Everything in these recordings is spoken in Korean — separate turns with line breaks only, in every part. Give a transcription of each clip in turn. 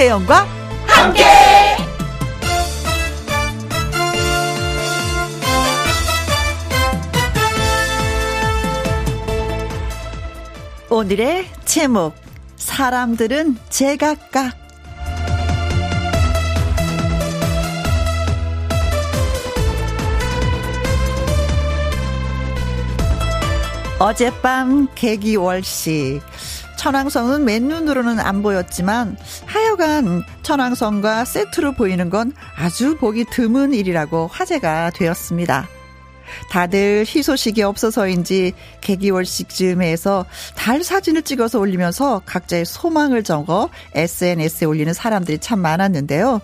김혜영과 함께. 오늘의 제목 사람들은 제각각 어젯밤 개기월식 천왕성은 맨눈으로는 안 보였지만 하여간 천왕성과 세트로 보이는 건 아주 보기 드문 일이라고 화제가 되었습니다. 다들 희소식이 없어서인지 개기월식 즈음에서 달 사진을 찍어서 올리면서 각자의 소망을 적어 SNS에 올리는 사람들이 참 많았는데요.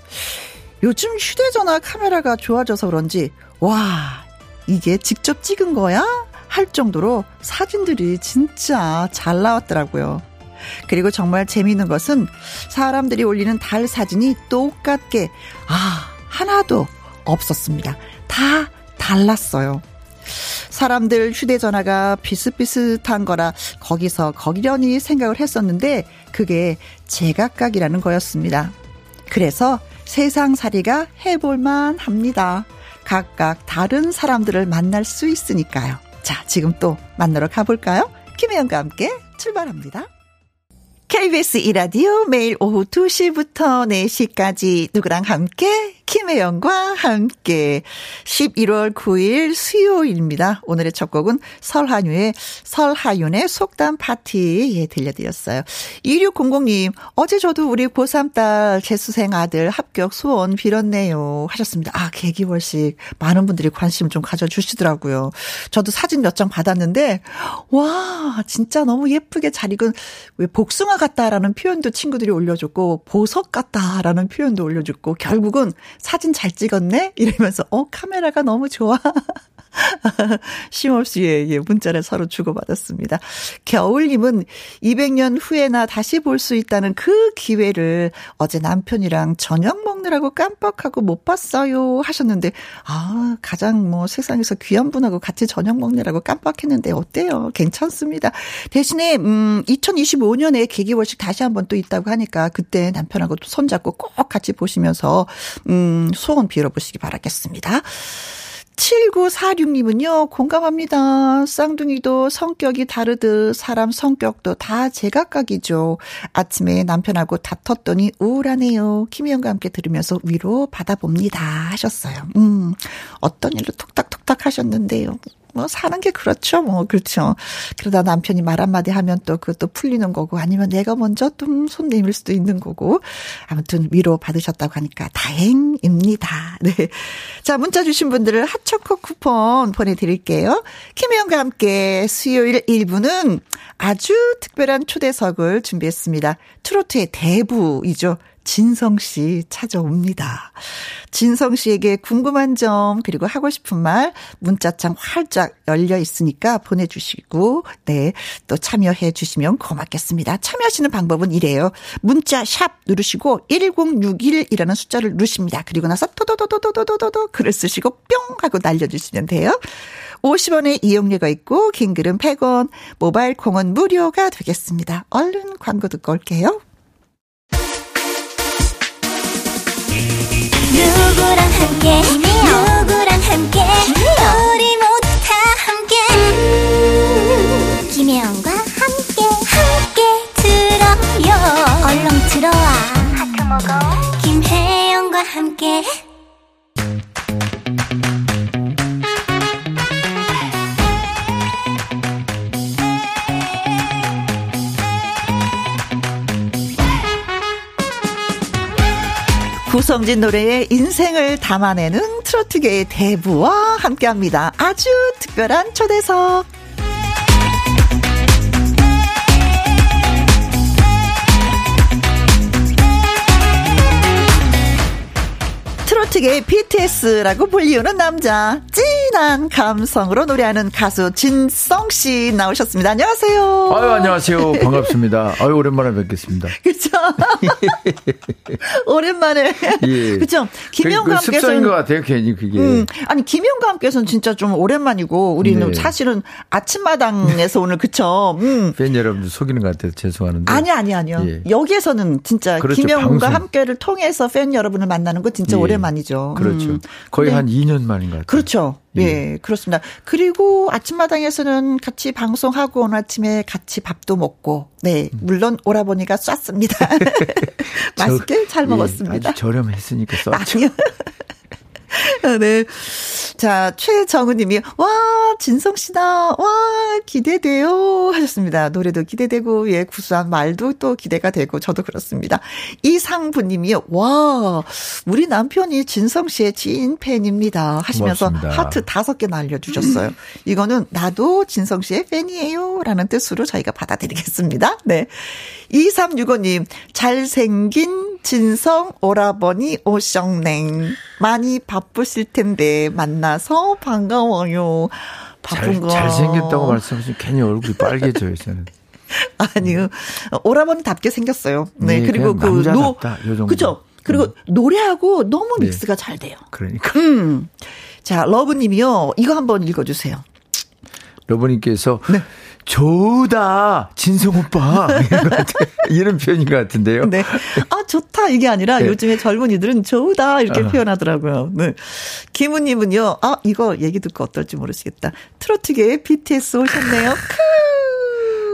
요즘 휴대전화 카메라가 좋아져서 그런지 와 이게 직접 찍은 거야? 할 정도로 사진들이 진짜 잘 나왔더라고요. 그리고 정말 재미있는 것은 사람들이 올리는 달 사진이 똑같게, 아, 하나도 없었습니다. 다 달랐어요. 사람들 휴대전화가 비슷비슷한 거라 거기서 거기려니 생각을 했었는데 그게 제각각이라는 거였습니다. 그래서 세상살이가 해볼만 합니다. 각각 다른 사람들을 만날 수 있으니까요. 자, 지금 또 만나러 가볼까요? 김혜영과 함께 출발합니다. KBS 이라디오 매일 오후 2시부터 4시까지 누구랑 함께 김혜영과 함께 11월 9일 수요일입니다. 오늘의 첫 곡은 설한유의 설하윤의 속담 파티 예 들려드렸어요. 2600님 어제 저도 우리 고3 딸 재수생 아들 합격 소원 빌었네요 하셨습니다. 아 개기월식 많은 분들이 관심 좀 가져주시더라고요. 저도 사진 몇 장 받았는데 와 진짜 너무 예쁘게 잘 익은 왜 복숭아 같다라는 표현도 친구들이 올려줬고 보석 같다라는 표현도 올려줬고 결국은 사진 잘 찍었네? 이러면서, 어, 카메라가 너무 좋아. 쉼없이 예, 예, 문자를 서로 주고받았습니다. 겨울님은 200년 후에나 다시 볼 수 있다는 그 기회를 어제 남편이랑 저녁 먹느라고 깜빡하고 못 봤어요 하셨는데, 아, 가장 뭐 세상에서 귀한 분하고 같이 저녁 먹느라고 깜빡했는데 어때요? 괜찮습니다. 대신에, 음, 2025년에 계기월식 다시 한번 또 있다고 하니까 그때 남편하고 손잡고 꼭 같이 보시면서, 음, 소원 빌어보시기 바라겠습니다. 7946님은요, 공감합니다. 쌍둥이도 성격이 다르듯 사람 성격도 다 제각각이죠. 아침에 남편하고 다퉜더니 우울하네요. 김희영과 함께 들으면서 위로 받아봅니다. 하셨어요. 음, 어떤 일로 톡닥톡닥 하셨는데요. 뭐 사는 게 그렇죠. 뭐 그렇죠. 그러다 남편이 말 한마디 하면 또 그것도 풀리는 거고 아니면 내가 먼저 좀손 내밀 수도 있는 거고 아무튼 위로 받으셨다고 하니까 다행입니다. 네. 자, 문자 주신 분들을 핫초코 쿠폰 보내드릴게요. 김혜영과 함께 수요일 1부는 아주 특별한 초대석을 준비했습니다. 트로트의 대부이죠. 진성 씨 찾아옵니다. 진성 씨에게 궁금한 점 그리고 하고 싶은 말 문자창 활짝 열려 있으니까 보내주시고 네 또 참여해 주시면 고맙겠습니다. 참여하시는 방법은 이래요. 문자 샵 누르시고 1061이라는 숫자를 누르십니다. 그리고 나서 토도도도도도도도 글을 쓰시고 뿅 하고 날려주시면 돼요. 50원의 이용료가 있고 긴 글은 100원 모바일 콩은 무료가 되겠습니다. 얼른 광고 듣고 올게요. 누구랑 함께? 누구랑 함께? 우리 모두 다 함께. 음, 김혜영과 함께 함께 들어요. 얼렁 들어와. 하트 먹어. 김혜영과 함께 구성진 노래의 인생을 담아내는 트로트계의 대부와 함께합니다. 아주 특별한 초대석. 트로트계의 BTS라고 불리우는 남자 진한 감성으로 노래하는 가수 진성 씨 나오셨습니다. 안녕하세요.
아유 안녕하세요. 반갑습니다. 아유 오랜만에 뵙겠습니다.
그렇죠. 오랜만에. 예. 그렇죠. 김영과
그, 그 습성인 것 같아요. 괜히 그게. 음,
아니 김영과 함께서는 진짜 좀 오랜만이고 우리는 네. 사실은 아침마당에서 오늘 그쵸.
음. 팬 여러분들 속이는 것 같아서 죄송하는데.
아니 아니 아니요. 예. 여기에서는 진짜 그렇죠, 김영과 함께를 통해서 팬 여러분을 만나는 거 진짜 예. 오랜만이죠.
그렇죠. 음. 거의 한 2년 만인 것 같아요.
그렇죠. 예. 예, 그렇습니다. 그리고 아침마당에서는 같이 방송하고 오늘 아침에 같이 밥도 먹고, 네, 물론 오라버니가 쐈습니다. 맛있게 잘 예, 먹었습니다.
아주 저렴했으니까 쐈죠.
아니요. 네. 자, 최정은 님이, 와, 진성씨다. 와, 기대돼요. 하셨습니다. 노래도 기대되고, 예, 구수한 말도 또 기대가 되고, 저도 그렇습니다. 이상부 님이, 와, 우리 남편이 진성씨의 지인 팬입니다. 하시면서 고맙습니다. 하트 다섯 개 날려주셨어요. 이거는 나도 진성씨의 팬이에요. 라는 뜻으로 저희가 받아들이겠습니다. 네. 2365님, 잘생긴 진성 오라버니 오성냉. 많이 바쁘실 텐데, 만나서 반가워요. 바쁜 잘, 거.
잘생겼다고 말씀하시면 괜히 얼굴이 빨개져요, 저는.
아니요. 오라버니답게 생겼어요. 네, 네 그리고 그,
노.
그죠? 그리고 음. 노래하고 너무 네. 믹스가 네. 잘 돼요.
그러니까.
음. 자, 러브님이요. 이거 한번 읽어주세요.
러브님께서. 네. 좋다 진성 오빠 이런 표현인 것 같은데요.
네. 아 좋다 이게 아니라 네. 요즘에 젊은이들은 좋다 이렇게 어. 표현하더라고요. 네. 김우님은요. 아 이거 얘기 듣고 어떨지 모르시겠다. 트로트계의 BTS 오셨네요.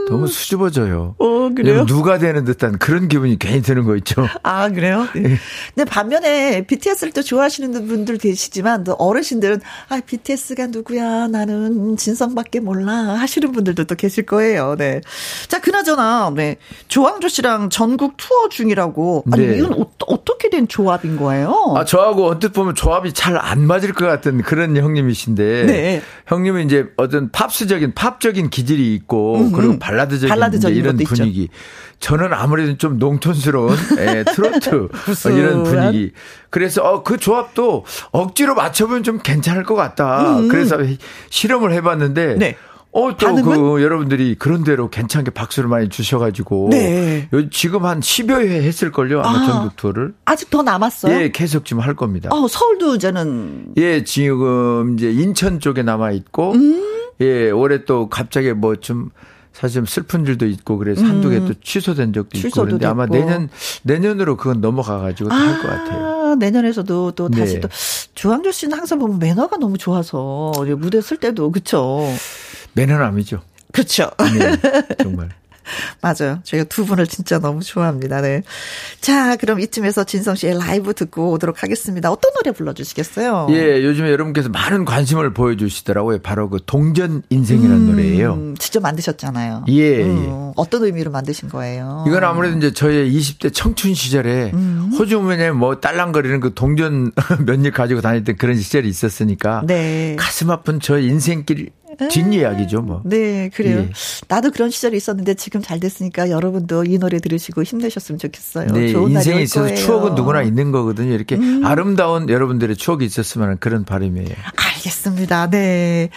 너무 수줍어져요.
어, 그래요?
누가 되는 듯한 그런 기분이 괜히 드는 거 있죠.
아, 그래요? 네. 근데 반면에 BTS를 또 좋아하시는 분들 계시지만 또 어르신들은 아, BTS가 누구야? 나는 진성밖에 몰라. 하시는 분들도 또 계실 거예요. 네. 자, 그나저나, 네. 조항조 씨랑 전국 투어 중이라고. 아니, 네. 이건 어, 떻게된 조합인 거예요?
아, 저하고 언뜻 보면 조합이 잘 안 맞을 것 같은 그런 형님이신데. 네. 형님은 이제 어떤 팝스적인, 팝적인 기질이 있고, 음흠. 그리고 발 라드적인, 발라드적인 이런 분위기. 있죠. 저는 아무래도 좀 농촌스러운 예, 트로트 이런 분위기. 그래서 어, 그 조합도 억지로 맞춰보면 좀 괜찮을 것 같다. 음. 그래서 실험을 해봤는데. 네. 어, 또 그 여러분들이 그런 대로 괜찮게 박수를 많이 주셔가지고. 네. 지금 한 10여 회 했을걸요. 아마 아, 전국 투어를.
아직 더 남았어요?
예, 계속 지금 할 겁니다.
어, 서울도 이제는.
예, 지금 이제 인천 쪽에 남아있고. 음. 예, 올해 또 갑자기 뭐 좀 사실 좀 슬픈 일도 있고 그래서 한두 개 또 취소된 적도 있고 그런데 아마 내년 내년으로 그건 넘어가 가지고 아, 할것 같아요.
내년에서도 또 다시 네. 또 주황조 씨는 항상 보면 매너가 너무 좋아서 무대 쓸 때도 그렇죠.
매너남이죠.
그렇죠.
네, 정말.
맞아요. 저희가 두 분을 진짜 너무 좋아합니다. 네. 자, 그럼 이쯤에서 진성 씨의 라이브 듣고 오도록 하겠습니다. 어떤 노래 불러주시겠어요?
예, 요즘에 여러분께서 많은 관심을 보여주시더라고요. 바로 그 동전 인생이라는 음, 노래예요.
직접 만드셨잖아요.
예,
음,
예.
어떤 의미로 만드신 거예요?
이건 아무래도 이제 저의 20대 청춘 시절에 음. 호주머니에 뭐 딸랑거리는 그 동전 몇일 가지고 다닐 때 그런 시절이 있었으니까 네. 가슴 아픈 저 인생길 뒷이야기죠, 뭐.
네, 그래요. 예. 나도 그런 시절이 있었는데 지금 잘 됐으니까 여러분도 이 노래 들으시고 힘내셨으면 좋겠어요.
네, 좋은 인생에 있어서 거예요. 추억은 누구나 있는 거거든요. 이렇게 음. 아름다운 여러분들의 추억이 있었으면 그런 바람이에요.
알겠습니다. 네.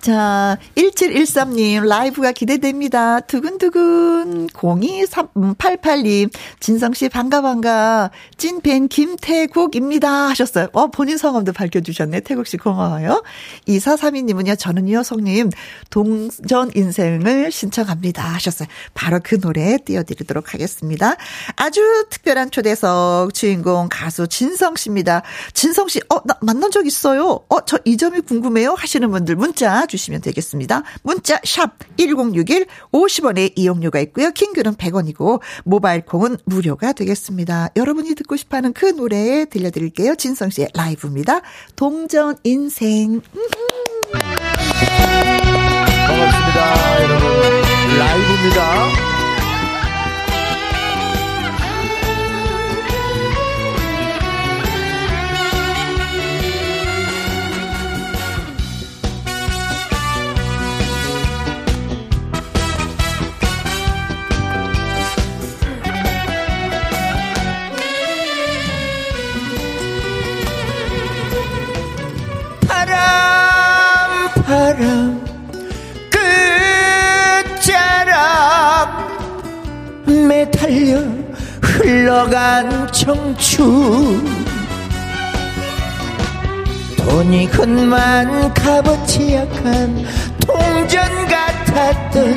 자, 1713님, 라이브가 기대됩니다. 두근두근. 0288님, 진성씨 반가 반가. 찐팬 김태국입니다. 하셨어요. 어, 본인 성함도 밝혀주셨네. 태국씨 고마워요. 2432님은요, 저는요, 성님, 동전 인생을 신청합니다. 하셨어요. 바로 그 노래 띄워드리도록 하겠습니다. 아주 특별한 초대석 주인공 가수 진성씨입니다. 진성씨, 어, 나 만난 적 있어요. 어, 저 이 점이 궁금해요. 하시는 분들 문자 주시면 되겠습니다. 문자 샵 1061 50원의 이용료가 있고요. 킹글은 100원이고 모바일 콩은 무료가 되겠습니다. 여러분이 듣고 싶어하는 그 노래 들려드릴게요. 진성 씨의 라이브입니다. 동전 인생.
반갑습니다, 여러분. 라이브입니다.
바람 끝자락 매달려 흘러간 청춘. 돈이 흔만 값어치 약한 동전 같았던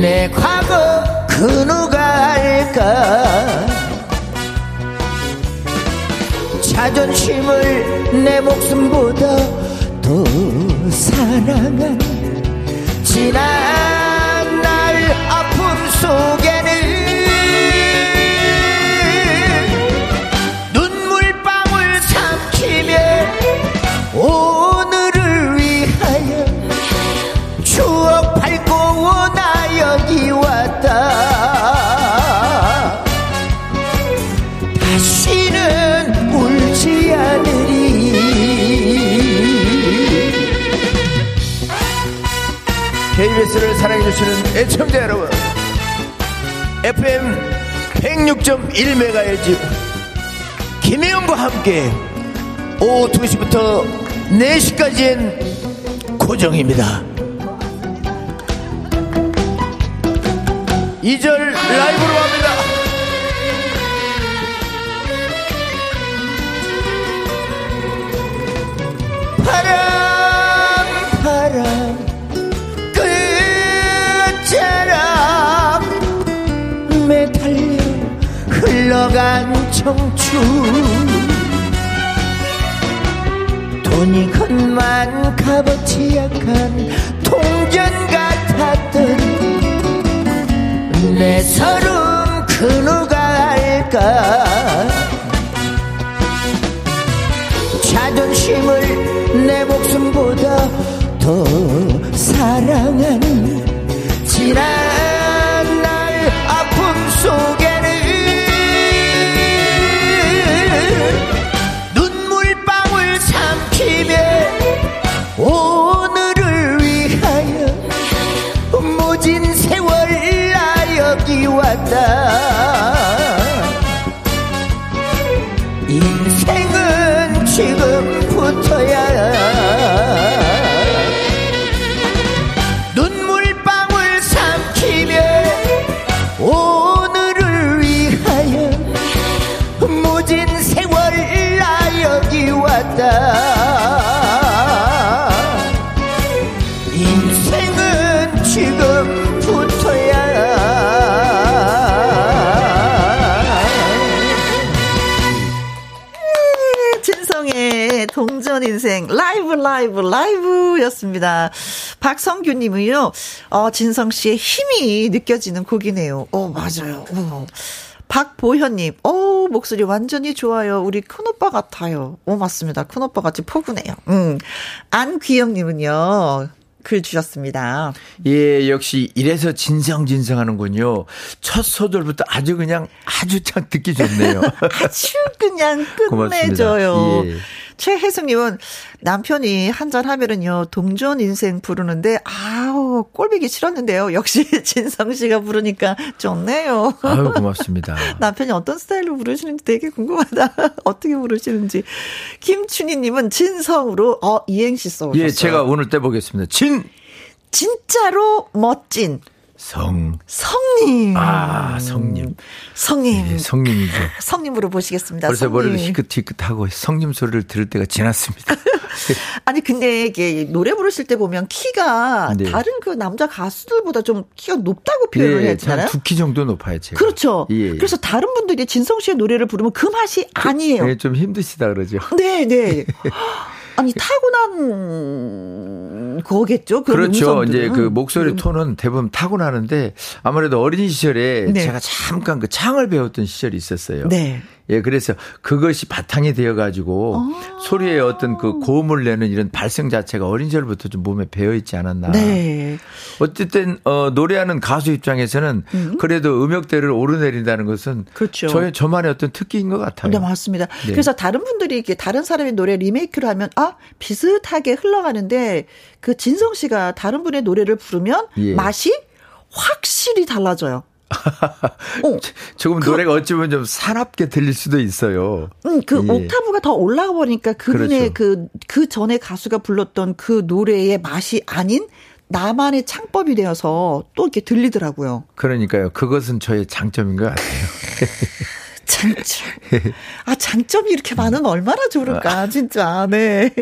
내 과거 그 누가 알까? 자존심을 내 목숨보다 더 사랑한 지난 날 아픔 속에
KBS를 사랑해주시는 애청자 여러분. FM 106.1MHz 김혜영과 함께 오후 2시부터 4시까지는 고정입니다. 2절 라이브로 합니다.
흘러간 청춘. 돈이 건만 값어치 약한 동전 같았던 내 서름 그 누가 알까? 자존심을 내 목숨보다 더 사랑하는 지난 여기 왔다. 인생은 지금부터야
동전 인생 라이브 라이브 라이브였습니다. 박성규 님은요, 어, 진성 씨의 힘이 느껴지는 곡이네요. 어 맞아요. 어. 박보현님, 어 목소리 완전히 좋아요. 우리 큰 오빠 같아요. 오, 맞습니다. 큰 오빠 같이 포근해요. 음. 안귀영님은요, 글 주셨습니다.
예, 역시 이래서 진성진성하는군요. 첫 소절부터 아주 그냥 아주 참 듣기 좋네요.
아주 그냥 끝내줘요. 예. 최혜숙님은 남편이 한잔 하면은요, 동전 인생 부르는데, 아우, 꼴보기 싫었는데요. 역시 진성 씨가 부르니까 좋네요.
아유, 고맙습니다.
남편이 어떤 스타일로 부르시는지 되게 궁금하다. 어떻게 부르시는지. 김춘희님은 진성으로, 어, 이행시 써오셨어요.
예, 제가 오늘 떼보겠습니다. 진!
진짜로 멋진.
성.
성님.
아, 성님.
성님.
네, 성님이죠.
성님으로 보시겠습니다.
벌써
성님.
머리를 희끗희끗하고 성님 소리를 들을 때가 지났습니다.
아니, 근데 이게 노래 부르실 때 보면 키가
네.
다른 그 남자 가수들보다 좀 키가 높다고 표현을
네,
했잖아요.
두키 정도 높아요, 제가.
그렇죠.
예, 예.
그래서 다른 분들이 진성 씨의 노래를 부르면 그 맛이 아니에요.
네, 좀 힘드시다 그러죠.
네, 네. 아니 타고난 거겠죠. 그
그렇죠.
음성들은.
이제 그 목소리 톤은 대부분 타고나는데 아무래도 어린 시절에
네.
제가 잠깐 그 창을 배웠던 시절이 있었어요.
네.
예, 그래서 그것이 바탕이 되어가지고
아.
소리의 어떤 그 고음을 내는 이런 발성 자체가 어린 시절부터 좀 몸에 배어 있지 않았나.
네.
어쨌든 어 노래하는 가수 입장에서는 그래도 음역대를 오르내린다는 것은
그렇죠.
저의 저만의 어떤 특기인 것 같아요.
네, 맞습니다.
네.
그래서 다른 분들이 이렇게 다른 사람의 노래 리메이크를 하면 아, 비슷하게 흘러가는데 그 진성 씨가 다른 분의 노래를 부르면
예.
맛이 확실히 달라져요.
어, 조금 그, 노래가 어찌 보면 좀 사납게 들릴 수도 있어요.
음, 그 예. 옥타브가 더 올라가 버리니까 그분의 그렇죠. 그, 그 전에 가수가 불렀던 그 노래의 맛이 아닌 나만의 창법이 되어서 또 이렇게 들리더라고요.
그러니까요. 그것은 저의 장점인 것 같아요.
장점. 아, 장점이 이렇게 많으면 얼마나 좋을까, 진짜. 네.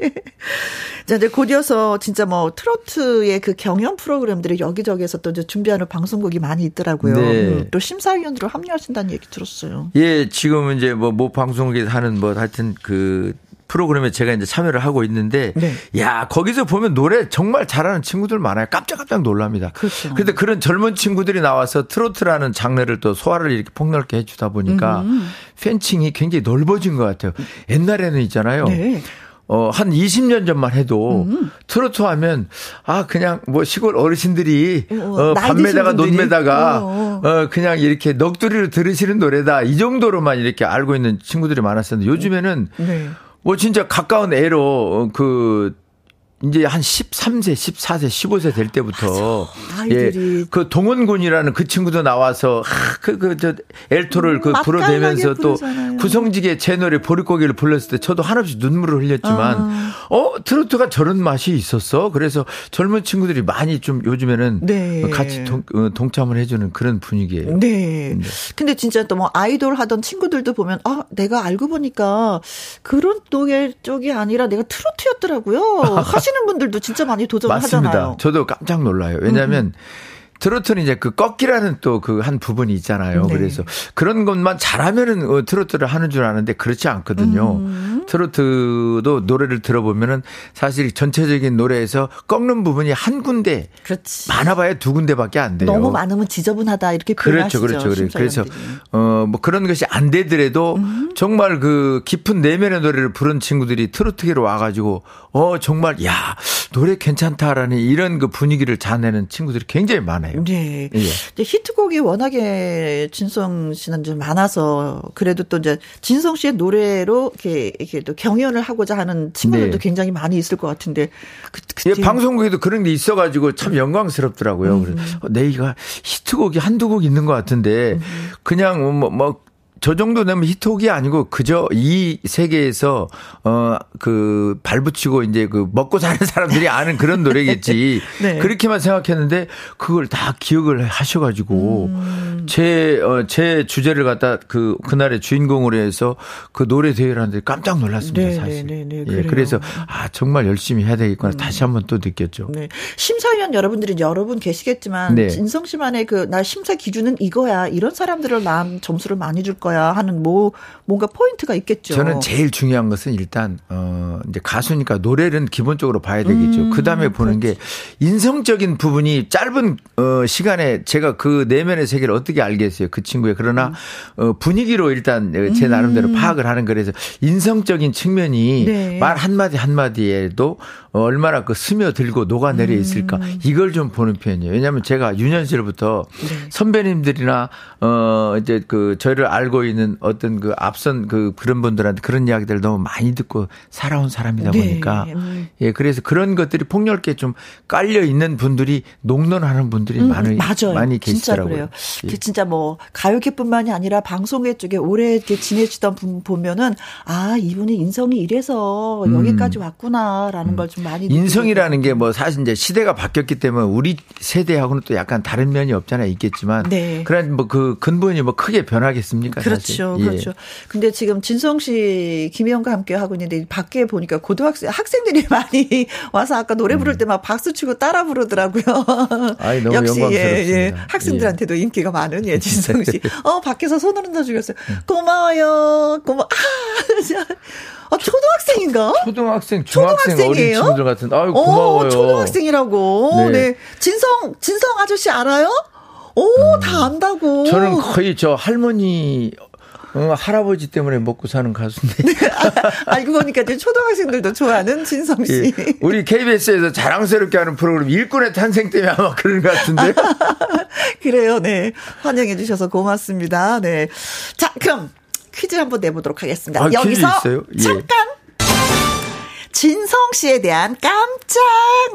자, 이제 곧 이어서 진짜 뭐 트로트의 그 경연 프로그램들이 여기저기에서 또 이제 준비하는 방송국이 많이 있더라고요. 네. 음, 또 심사위원으로 합류하신다는 얘기 들었어요.
예, 지금 이제 뭐, 뭐 방송국에서 하는 뭐 하여튼 그 프로그램에 제가 이제 참여를 하고 있는데 네. 야 거기서 보면 노래 정말 잘하는 친구들 많아요. 깜짝깜짝 놀랍니다. 그렇죠. 그런데 그런 젊은 친구들이 나와서 트로트라는 장르를 또 소화를 이렇게 폭넓게 해주다 보니까 음. 팬층이 굉장히 넓어진 것 같아요. 옛날에는 있잖아요. 네. 어, 한 20년 전만 해도 음. 트로트 하면 아, 그냥 뭐 시골 어르신들이 어, 어 밤매다가 논매다가 어, 어. 어, 그냥 이렇게 넋두리로 들으시는 노래다. 이 정도로만 이렇게 알고 있는 친구들이 많았었는데 요즘에는 네. 뭐 진짜 가까운 애로 그 이제 한 13세, 14세, 15세 될 때부터 예, 그 동원군이라는 그 친구도 나와서 그그 저 엘토를 그 불어대면서 또 구성직의 제 노래 보릿고개를 불렀을 때 저도 한없이 눈물을 흘렸지만 아. 어 트로트가 저런 맛이 있었어. 그래서 젊은 친구들이 많이 좀 요즘에는 네. 같이 동, 어, 동참을 해주는 그런 분위기예요.
네. 네. 근데 진짜 또 뭐 아이돌 하던 친구들도 보면 아 내가 알고 보니까 그런 노래 쪽이 아니라 내가 트로트였더라고요. 하시는 분들도 진짜 많이 도전을 맞습니다.
저도 깜짝 놀라요. 왜냐하면 음. 트로트는 이제 그 꺾기라는 또 그 한 부분이 있잖아요. 네. 그래서 그런 것만 잘하면은 어, 트로트를 하는 줄 아는데 그렇지 않거든요. 음. 트로트도 노래를 들어보면은 사실 전체적인 노래에서 꺾는 부분이 한 군데 그렇지. 많아봐야 두 군데밖에 안 돼요.
너무 많으면 지저분하다 이렇게
그렇죠,
그렇죠,
그렇죠. 그래서 어뭐 그런 것이 안 되더라도 음. 정말 그 깊은 내면의 노래를 부른 친구들이 트로트계로 와가지고 어 정말 야 노래 괜찮다라는 이런 그 분위기를 자내는 친구들이 굉장히 많아요.
네. 예. 히트곡이 워낙에 진성 씨는 좀 많아서 그래도 또 이제 진성 씨의 노래로 이렇게 이렇게 또 경연을 하고자 하는 친구들도 네. 굉장히 많이 있을 것 같은데
그, 그 예, 방송국에도 그런 게 있어가지고 참 영광스럽더라고요. 음. 그래서 어, 내가 히트곡이 한두 곡 있는 것 같은데 음. 그냥 뭐, 뭐 저 정도 되면 히트곡이 아니고 그저 이 세계에서 어그 발붙이고 이제 그 먹고 사는 사람들이 아는 그런 노래겠지. 네. 그렇게만 생각했는데 그걸 다 기억을 하셔 가지고 제어제 음. 어, 제 주제를 갖다 그 그날의 주인공으로 해서 그 노래 대회를 하는데 깜짝 놀랐습니다, 네, 사실. 네, 네, 네 예, 그래서 아, 정말 열심히 해야 되겠구나. 음. 다시 한번 또 느꼈죠. 네.
심사위원 여러분들이 여러분 계시겠지만 네. 진성 씨만의 그 나 심사 기준은 이거야. 이런 사람들을 난 점수를 많이 줄 거야. 거야 하는 뭐 뭔가 포인트가 있겠죠.
저는 제일 중요한 것은 일단 어 이제 가수니까 노래는 기본적으로 봐야 되겠죠. 음, 그다음에 보는 그렇지. 게 인성적인 부분이 짧은 어 시간에 제가 그 내면의 세계를 어떻게 알겠어요. 그 친구의 그러나 음. 어 분위기로 일단 제 음. 나름대로 음. 파악을 하는 거라서 인성적인 측면이 네. 말 한마디 한마디에도 얼마나 그 스며들고 녹아내려 음. 있을까 이걸 좀 보는 편이에요. 왜냐하면 제가 유년 시절부터 네. 선배님들이나 어 이제 그 저희를 알고 있는 어떤 그 앞선 그 그런 분들한테 그런 이야기들을 너무 많이 듣고 살아온 사람이다 네. 보니까 네. 예 그래서 그런 것들이 폭넓게 좀 깔려 있는 분들이 농론하는 분들이 음, 많이 맞아요. 많이 계시더라고요.
진짜 그래요. 예. 진짜 뭐 가요계뿐만이 아니라 방송계 쪽에 오래 이렇게 지내시던 분 보면은 아 이분이 인성이 이래서 여기까지 음. 왔구나라는 음. 걸좀 많이
인성이라는 게 뭐 사실 이제 시대가 바뀌었기 때문에 우리 세대하고는 또 약간 다른 면이 없잖아요 있겠지만 네. 그런 뭐 그 근본이 뭐 크게 변하겠습니까?
그렇죠, 사실. 예. 그렇죠. 근데 지금 진성 씨, 김혜영과 함께 하고 있는데 밖에 보니까 고등학생 학생들이 많이 와서 아까 노래 부를 음. 때막 박수 치고 따라 부르더라고요.
아이, 너무 역시 예, 예.
학생들한테도 예. 인기가 많은 예 진성 씨. 어 밖에서 손을 흔들어 주겠어요. 음. 고마워요. 고마. 아, 아, 초등학생인가?
초등학생, 중학생 어린 친구들 같은. 아유, 어, 고마워요. 어,
초등학생이라고. 네. 네. 진성, 진성 아저씨 알아요? 오, 음, 다 안다고.
저는 거의 저 할머니 어, 할아버지 때문에 먹고 사는 가수인데. 네,
아, 알고 보니까 이제 초등학생들도 좋아하는 진성 씨. 예,
우리 KBS에서 자랑스럽게 하는 프로그램 일꾼의 탄생 때문에 아마 그런 것 같은데.
그래요, 네. 환영해 주셔서 고맙습니다. 네. 자, 그럼 퀴즈 한번 내보도록 하겠습니다. 아, 여기서 예. 잠깐 진성 씨에 대한 깜짝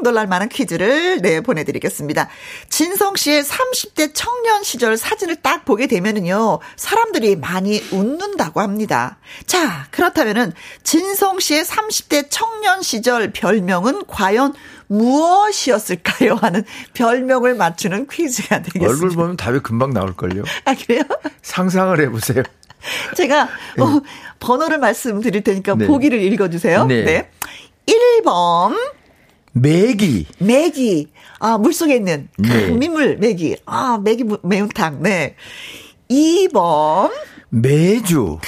놀랄 만한 퀴즈를 네, 보내드리겠습니다. 진성 씨의 30대 청년 시절 사진을 딱 보게 되면은요, 사람들이 많이 웃는다고 합니다. 자, 그렇다면은, 진성 씨의 30대 청년 시절 별명은 과연 무엇이었을까요? 하는 별명을 맞추는 퀴즈가 되겠습니다.
얼굴 보면 답이 금방 나올걸요.
아, 그래요?
상상을 해보세요.
제가 네. 어, 번호를 말씀드릴 테니까 네. 보기를 읽어주세요. 네. 네. 1번.
메기.
메기. 아, 물속에 있는 네. 민물 메기. 아, 메기 매운탕. 네. 2번.
매주.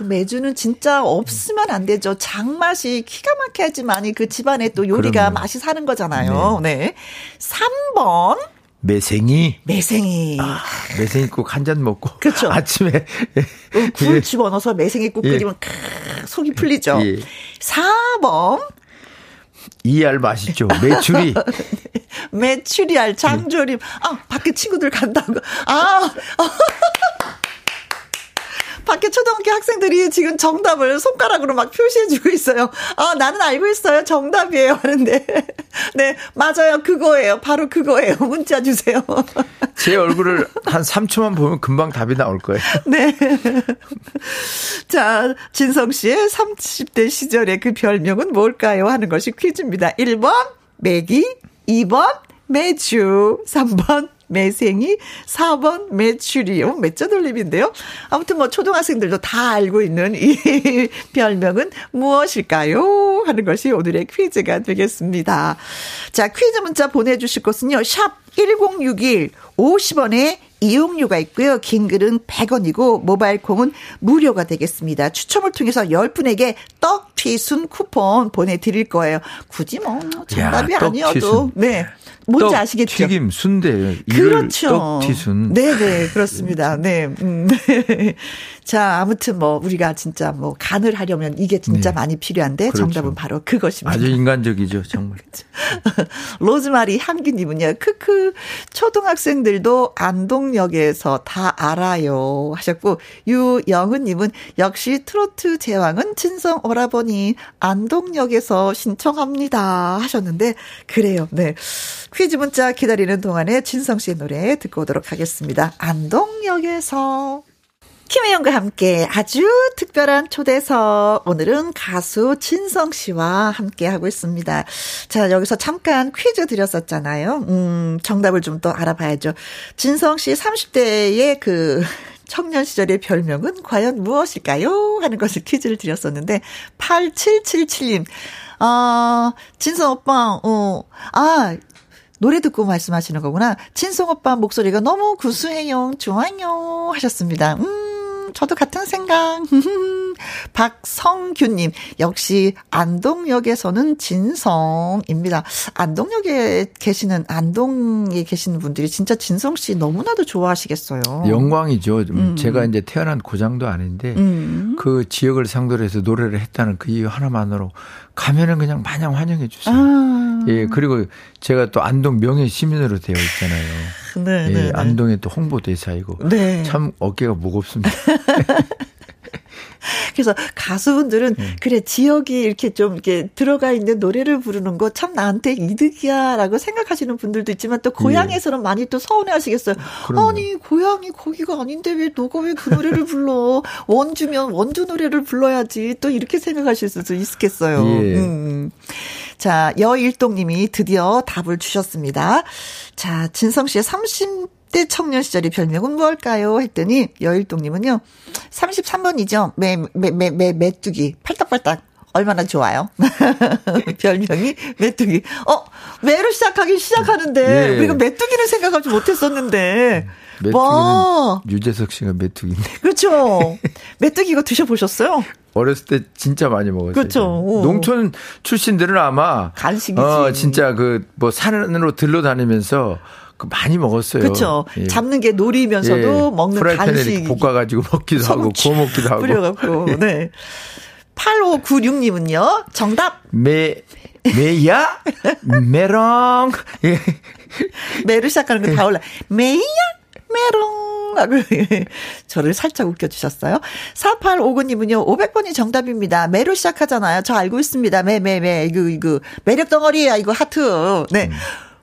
매주는 진짜 없으면 안 되죠. 장맛이 기가 막혀야지만이 그 집안에 또 요리가 그럼요. 맛이 사는 거잖아요. 네. 네. 3번.
매생이.
매생이. 아,
매생이 국 한 잔 먹고.
그렇죠.
아침에.
어, 굴 집어넣어서 매생이 국 예. 끓이면 크, 속이 풀리죠. 예. 4번.
이알 맛있죠. 매출이.
매출이알 장조림. 아, 밖에 친구들 간다고. 아. 밖에 초등학교 학생들이 지금 정답을 손가락으로 막 표시해주고 있어요. 아, 나는 알고 있어요. 정답이에요. 하는데. 네, 맞아요. 그거예요. 바로 그거예요. 문자 주세요.
제 얼굴을 한 3초만 보면 금방 답이 나올 거예요.
네. 자, 진성 씨의 30대 시절의 그 별명은 뭘까요? 하는 것이 퀴즈입니다. 1번, 매기. 2번, 매주. 3번, 매생이, 4번 매출이요. 매자 돌림인데요. 아무튼 뭐 초등학생들도 다 알고 있는 이 별명은 무엇일까요? 하는 것이 오늘의 퀴즈가 되겠습니다. 자, 퀴즈 문자 보내주실 곳은요. 샵 1061, 50원에 이용료가 있고요. 긴 글은 100원이고 모바일 콩은 무료가 되겠습니다. 추첨을 통해서 10분에게 떡 튀순 쿠폰 보내 드릴 거예요. 굳이 뭐 정답이 야, 아니어도 네 뭔지 떡, 아시겠죠?
튀김, 순대,
그렇죠.
떡튀순.
네네 그렇습니다. 네. 음. 자 아무튼 뭐 우리가 진짜 뭐 간을 하려면 이게 진짜 네. 많이 필요한데 그렇죠. 정답은 바로 그것입니다.
아주 인간적이죠 정말.
로즈마리 향기님은요. 크크 초등학생들도 안동역에서 다 알아요 하셨고 유영은님은 역시 트로트 제왕은 친성 오라버니 안동역에서 신청합니다 하셨는데 그래요. 네. 퀴즈 문자 기다리는 동안에 진성 씨의 노래 듣고 오도록 하겠습니다. 안동역에서. 김혜영과 함께 아주 특별한 초대석. 오늘은 가수 진성 씨와 함께 하고 있습니다. 자, 여기서 잠깐 퀴즈 드렸었잖아요. 음, 정답을 좀 더 알아봐야죠. 진성 씨 30대의 그 청년 시절의 별명은 과연 무엇일까요? 하는 것을 퀴즈를 드렸었는데, 8777님, 어, 진성 오빠, 어, 아, 노래 듣고 말씀하시는 거구나. 진성 오빠 목소리가 너무 구수해요. 좋아요. 하셨습니다. 음, 저도 같은 생각. 박성규님, 역시 안동역에서는 진성입니다. 안동역에 계시는, 안동에 계시는 분들이 진짜 진성 씨 너무나도 좋아하시겠어요.
영광이죠. 음. 제가 이제 태어난 고장도 아닌데, 음. 그 지역을 상대로 해서 노래를 했다는 그 이유 하나만으로 가면은 그냥 마냥 환영해 주세요. 아. 예, 그리고 제가 또 안동 명예 시민으로 되어 있잖아요. 네, 예, 네, 네. 안동에 또 홍보대사이고. 네. 참 어깨가 무겁습니다.
그래서 가수분들은 네. 그래 지역이 이렇게 좀 이렇게 들어가 있는 노래를 부르는 거 참 나한테 이득이야라고 생각하시는 분들도 있지만 또 고향에서는 네. 많이 또 서운해하시겠어요. 그럼요. 아니 고향이 거기가 아닌데 왜 너가 왜 그 노래를 불러? 원주면 원주 노래를 불러야지 또 이렇게 생각하실 수도 있겠어요. 예. 음. 자 여일동님이 드디어 답을 주셨습니다. 자 진성 씨의 30 10대 청년 시절의 별명은 뭘까요? 했더니 여일동님은요. 33번이죠. 매, 매, 매, 매, 메뚜기. 팔딱팔딱. 얼마나 좋아요. 별명이 메뚜기. 어, 매로 시작하긴 시작하는데 예. 우리가 메뚜기는 생각하지 못했었는데.
메뚜기는 뭐. 유재석 씨가 메뚜기인데.
그렇죠. 메뚜기 이거 드셔보셨어요?
어렸을 때 진짜 많이 먹었어요.
그렇죠.
농촌 출신들은 아마
간식이지.
어, 진짜 그 뭐 산으로 들러 다니면서 그 많이 먹었어요.
그렇죠. 예. 잡는 게 놀이면서도 예. 먹는 간식.
볶아가지고 먹기도 하고 구워 먹기도 하고.
뿌려갖고 네. 8596님은요. 정답.
매 메야 메랑 예.
매로 시작하는 거 다 올라. 메야 메롱 하고 저를 살짝 웃겨주셨어요. 4859님은요, 500번이 정답입니다. 매로 시작하잖아요. 저 알고 있습니다. 매, 매, 매. 이거, 이거. 매력 덩어리야, 이거 하트. 네. 음.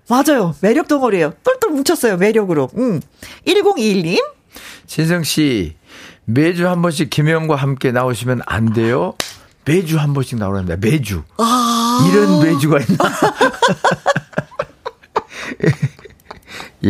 맞아요. 매력 덩어리예요. 똘똘 뭉쳤어요. 매력으로. 음. 1021님.
신성 씨, 매주 한 번씩 김혜영과 함께 나오시면 안 돼요? 매주 한 번씩 나오랍니다. 매주. 아~ 이런 매주가 있나?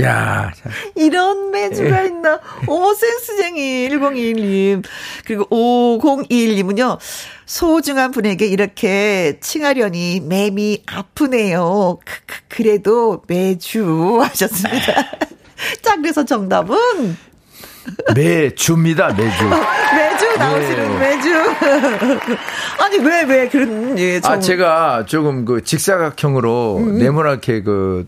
야
이런 매주가 예. 있나? 어머, 센스쟁이 1021님. 그리고 5021님은요, 소중한 분에게 이렇게 칭하려니 맴이 아프네요. 그래도 매주 하셨습니다. 자, 그래서 정답은
매주입니다, 매주.
매주 나오시는 네. 매주. 아니, 왜, 왜, 그런, 예,
아, 제가 조금 그 직사각형으로 음. 네모나게 그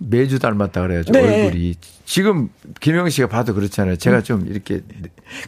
매주 닮았다 그래야죠 네. 얼굴이 지금 김영 씨가 봐도 그렇잖아요. 제가 음. 좀 이렇게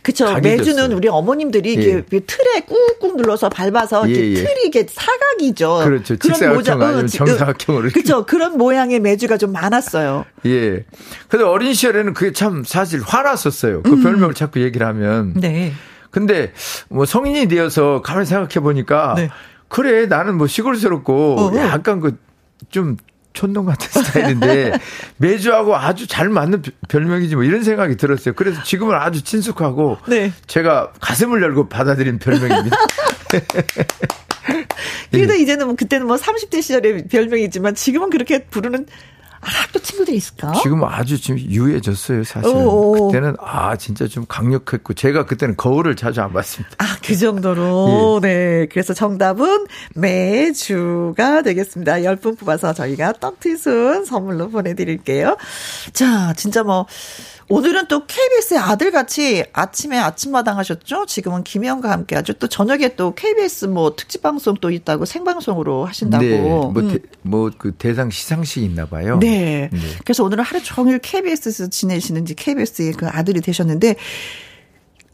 그렇죠. 매주는 우리 어머님들이 예. 이렇게 틀에 꾹꾹 눌러서 밟아서 예, 예. 틀이 이게 사각이죠.
그렇죠. 그런 모자 아니면 정사각형으로
그렇죠. 그런 모양의 매주가 좀 많았어요.
예. 근데 어린 시절에는 그게 참 사실 화났었어요. 그 음. 별명을 자꾸 얘기를 하면. 네. 근데 뭐 성인이 되어서 가만히 생각해 보니까 네. 그래 나는 뭐 시골스럽고 어, 어. 약간 그좀 촌놈 같은 스타일인데 매주하고 아주 잘 맞는 별명이지 뭐 이런 생각이 들었어요. 그래서 지금은 아주 친숙하고 네. 제가 가슴을 열고 받아들인 별명입니다.
그래도 예. 이제는 뭐 그때는 뭐 30대 시절의 별명이지만 지금은 그렇게 부르는 아또 친구들이 있을까?
지금 아주 지금 유해졌어요, 사실. 은 그때는 아 진짜 좀 강력했고 제가 그때는 거울을 자주 안 봤습니다.
아 그 정도로 예. 네. 그래서 정답은 매주가 되겠습니다. 10분 뽑아서 저희가 떡튀순 선물로 보내드릴게요. 자, 진짜 뭐 오늘은 또 KBS의 아들같이 아침에 아침마당 하셨죠? 지금은 김혜영과 함께 아주 또 저녁에 또 KBS 뭐 특집 방송 또 있다고 생방송으로 하신다고. 네.
뭐, 음. 뭐그 대상 시상식 있나 봐요.
네. 네. 그래서 오늘은 하루 종일 KBS에서 지내시는지 KBS의 그 아들이 되셨는데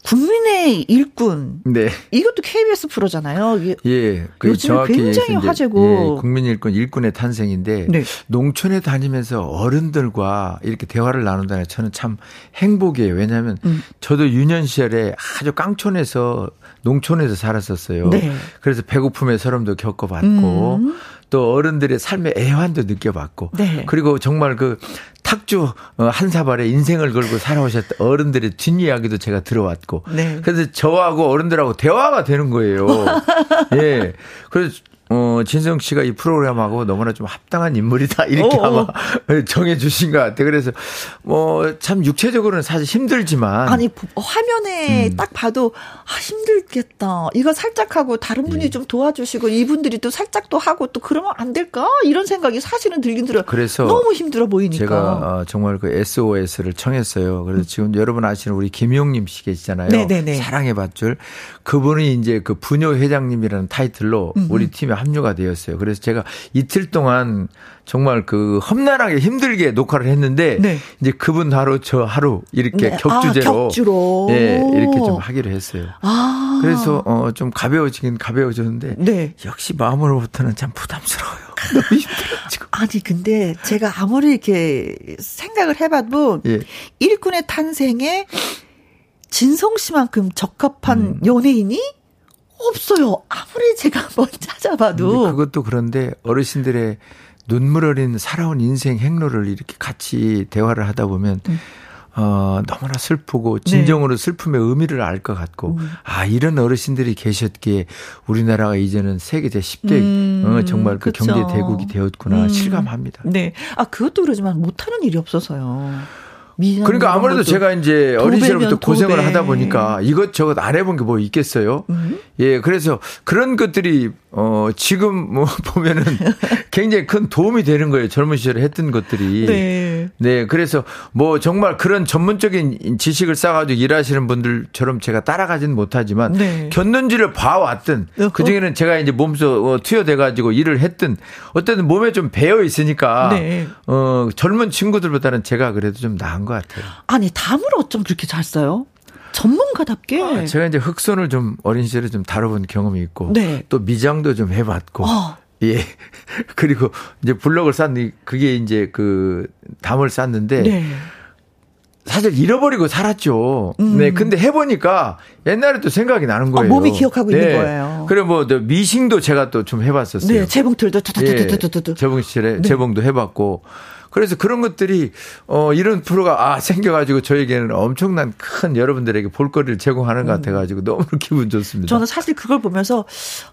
국민의 일꾼. 네. 이것도 KBS 프로잖아요.
예.
그 요즘에 굉장히 화제고.
예, 국민 일꾼 일꾼의 탄생인데 네. 농촌에 다니면서 어른들과 이렇게 대화를 나눈다는 저는 참 행복이에요. 왜냐하면 음. 저도 유년 시절에 아주 깡촌에서 농촌에서 살았었어요. 네. 그래서 배고픔의 서름도 겪어봤고 음. 또 어른들의 삶의 애환도 느껴봤고 네. 그리고 정말 그 탁주 어, 한 사발에 인생을 걸고 살아오셨던 어른들의 뒷이야기도 제가 들어왔고 네. 그래서 저하고 어른들하고 대화가 되는 거예요. 예. 그래서 어, 진성 씨가 이 프로그램하고 너무나 좀 합당한 인물이다. 이렇게 오, 어, 어. 아마 정해 주신 것 같아요. 그래서 뭐 참 육체적으로는 사실 힘들지만
아니 화면에 음. 딱 봐도 아 힘들겠다. 이거 살짝 하고 다른 분이 예. 좀 도와주시고 이분들이 또 살짝 또 하고 또 그러면 안 될까? 이런 생각이 사실은 들긴 들어요. 그래서 너무 힘들어 보이니까.
제가 어, 정말 그 SOS를 청했어요. 그래서 음. 지금 여러분 아시는 우리 김용님 씨 계시잖아요. 네네네. 사랑의 밧줄. 그분이 이제 그 부녀 회장님이라는 타이틀로 음. 우리 팀에 합류가 되었어요. 그래서 제가 이틀 동안 정말 그 험난하게 힘들게 녹화를 했는데 네. 이제 그분 하루 저 하루 이렇게 네. 격주제로 아, 격주로 예, 이렇게 좀 하기로 했어요. 아. 그래서 어 좀 가벼워지긴 가벼워졌는데 네. 역시 마음으로부터는 참 부담스러워요. 너무 힘들어지고.
아니 근데 제가 아무리 이렇게 생각을 해봐도 예. 일꾼의 탄생에 진성 씨만큼 적합한 음. 연예인이 없어요. 아무리 제가 한번 찾아봐도.
그것도 그런데 어르신들의 눈물 어린 살아온 인생 행로를 이렇게 같이 대화를 하다 보면 음. 어, 너무나 슬프고 진정으로 네. 슬픔의 의미를 알 것 같고 음. 아 이런 어르신들이 계셨기에 우리나라가 이제는 세계 제 10대 음. 어, 정말 그 그쵸. 경제 대국이 되었구나 음. 실감합니다.
네. 아 그것도 그러지만 못하는 일이 없어서요.
그러니까 아무래도 제가 이제 어린 시절부터 고생을 하다 보니까 이것저것 안 해본 게 뭐 있겠어요? 음. 예, 그래서 그런 것들이 어 지금 뭐 보면은 굉장히 큰 도움이 되는 거예요. 젊은 시절에 했던 것들이. 네. 네, 그래서 뭐 정말 그런 전문적인 지식을 쌓아가지고 일하시는 분들처럼 제가 따라가지는 못하지만 네. 겼는지를 봐왔든 어, 그 중에는 제가 이제 몸소 어, 투여돼가지고 일을 했든 어쨌든 몸에 좀 배어 있으니까 네. 어 젊은 친구들보다는 제가 그래도 좀 나은 것 같아요.
아니 담을 어쩜 그렇게 잘 써요? 전문가답게. 아,
제가 이제 흑손을 좀 어린 시절에 좀 다뤄본 경험이 있고 네. 또 미장도 좀 해봤고. 어. 예. 그리고 이제 블럭을 쌌니 그게 이제 그 담을 쌌는데 네. 사실 잃어버리고 살았죠. 음. 네, 근데 해보니까 옛날에 또 생각이 나는 거예요.
어, 몸이 기억하고 네. 있는 거예요.
그래 뭐 미싱도 제가 또 좀 해봤었어요. 네,
재봉틀도
예, 재봉실에 네. 재봉도 해봤고 그래서 그런 것들이 어 이런 프로가 아 생겨가지고 저에게는 엄청난 큰 여러분들에게 볼거리를 제공하는 것 음. 같아가지고 너무 기분 좋습니다.
저는 사실 그걸 보면서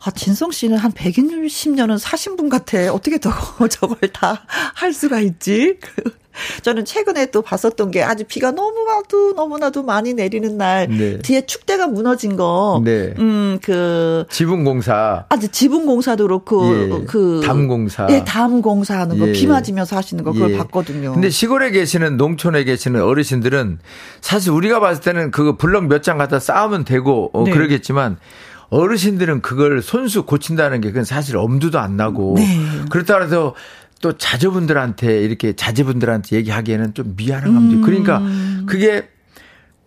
아 진성 씨는 한 120년은 사신 분 같아. 어떻게 더 저걸 다 할 수가 있지? 저는 최근에 또 봤었던 게 아주 비가 너무나도 너무나도 많이 내리는 날 네. 뒤에 축대가 무너진 거. 네. 음, 그
지붕 공사.
아주 지붕 공사도 그렇고 예. 그
담 공사.
예, 담 공사 하는 거. 예. 비 맞으면서 하시는 거 그걸 예. 봤거든요.
근데 시골에 계시는 농촌에 계시는 어르신들은 사실 우리가 봤을 때는 그거 블럭 몇 장 갖다 쌓으면 되고 어, 네. 그러겠지만 어르신들은 그걸 손수 고친다는 게 그건 사실 엄두도 안 나고 네. 그렇다 그래서 또 자제분들한테 이렇게 자제분들한테 얘기하기에는 좀 미안한 감정. 음. 그러니까 그게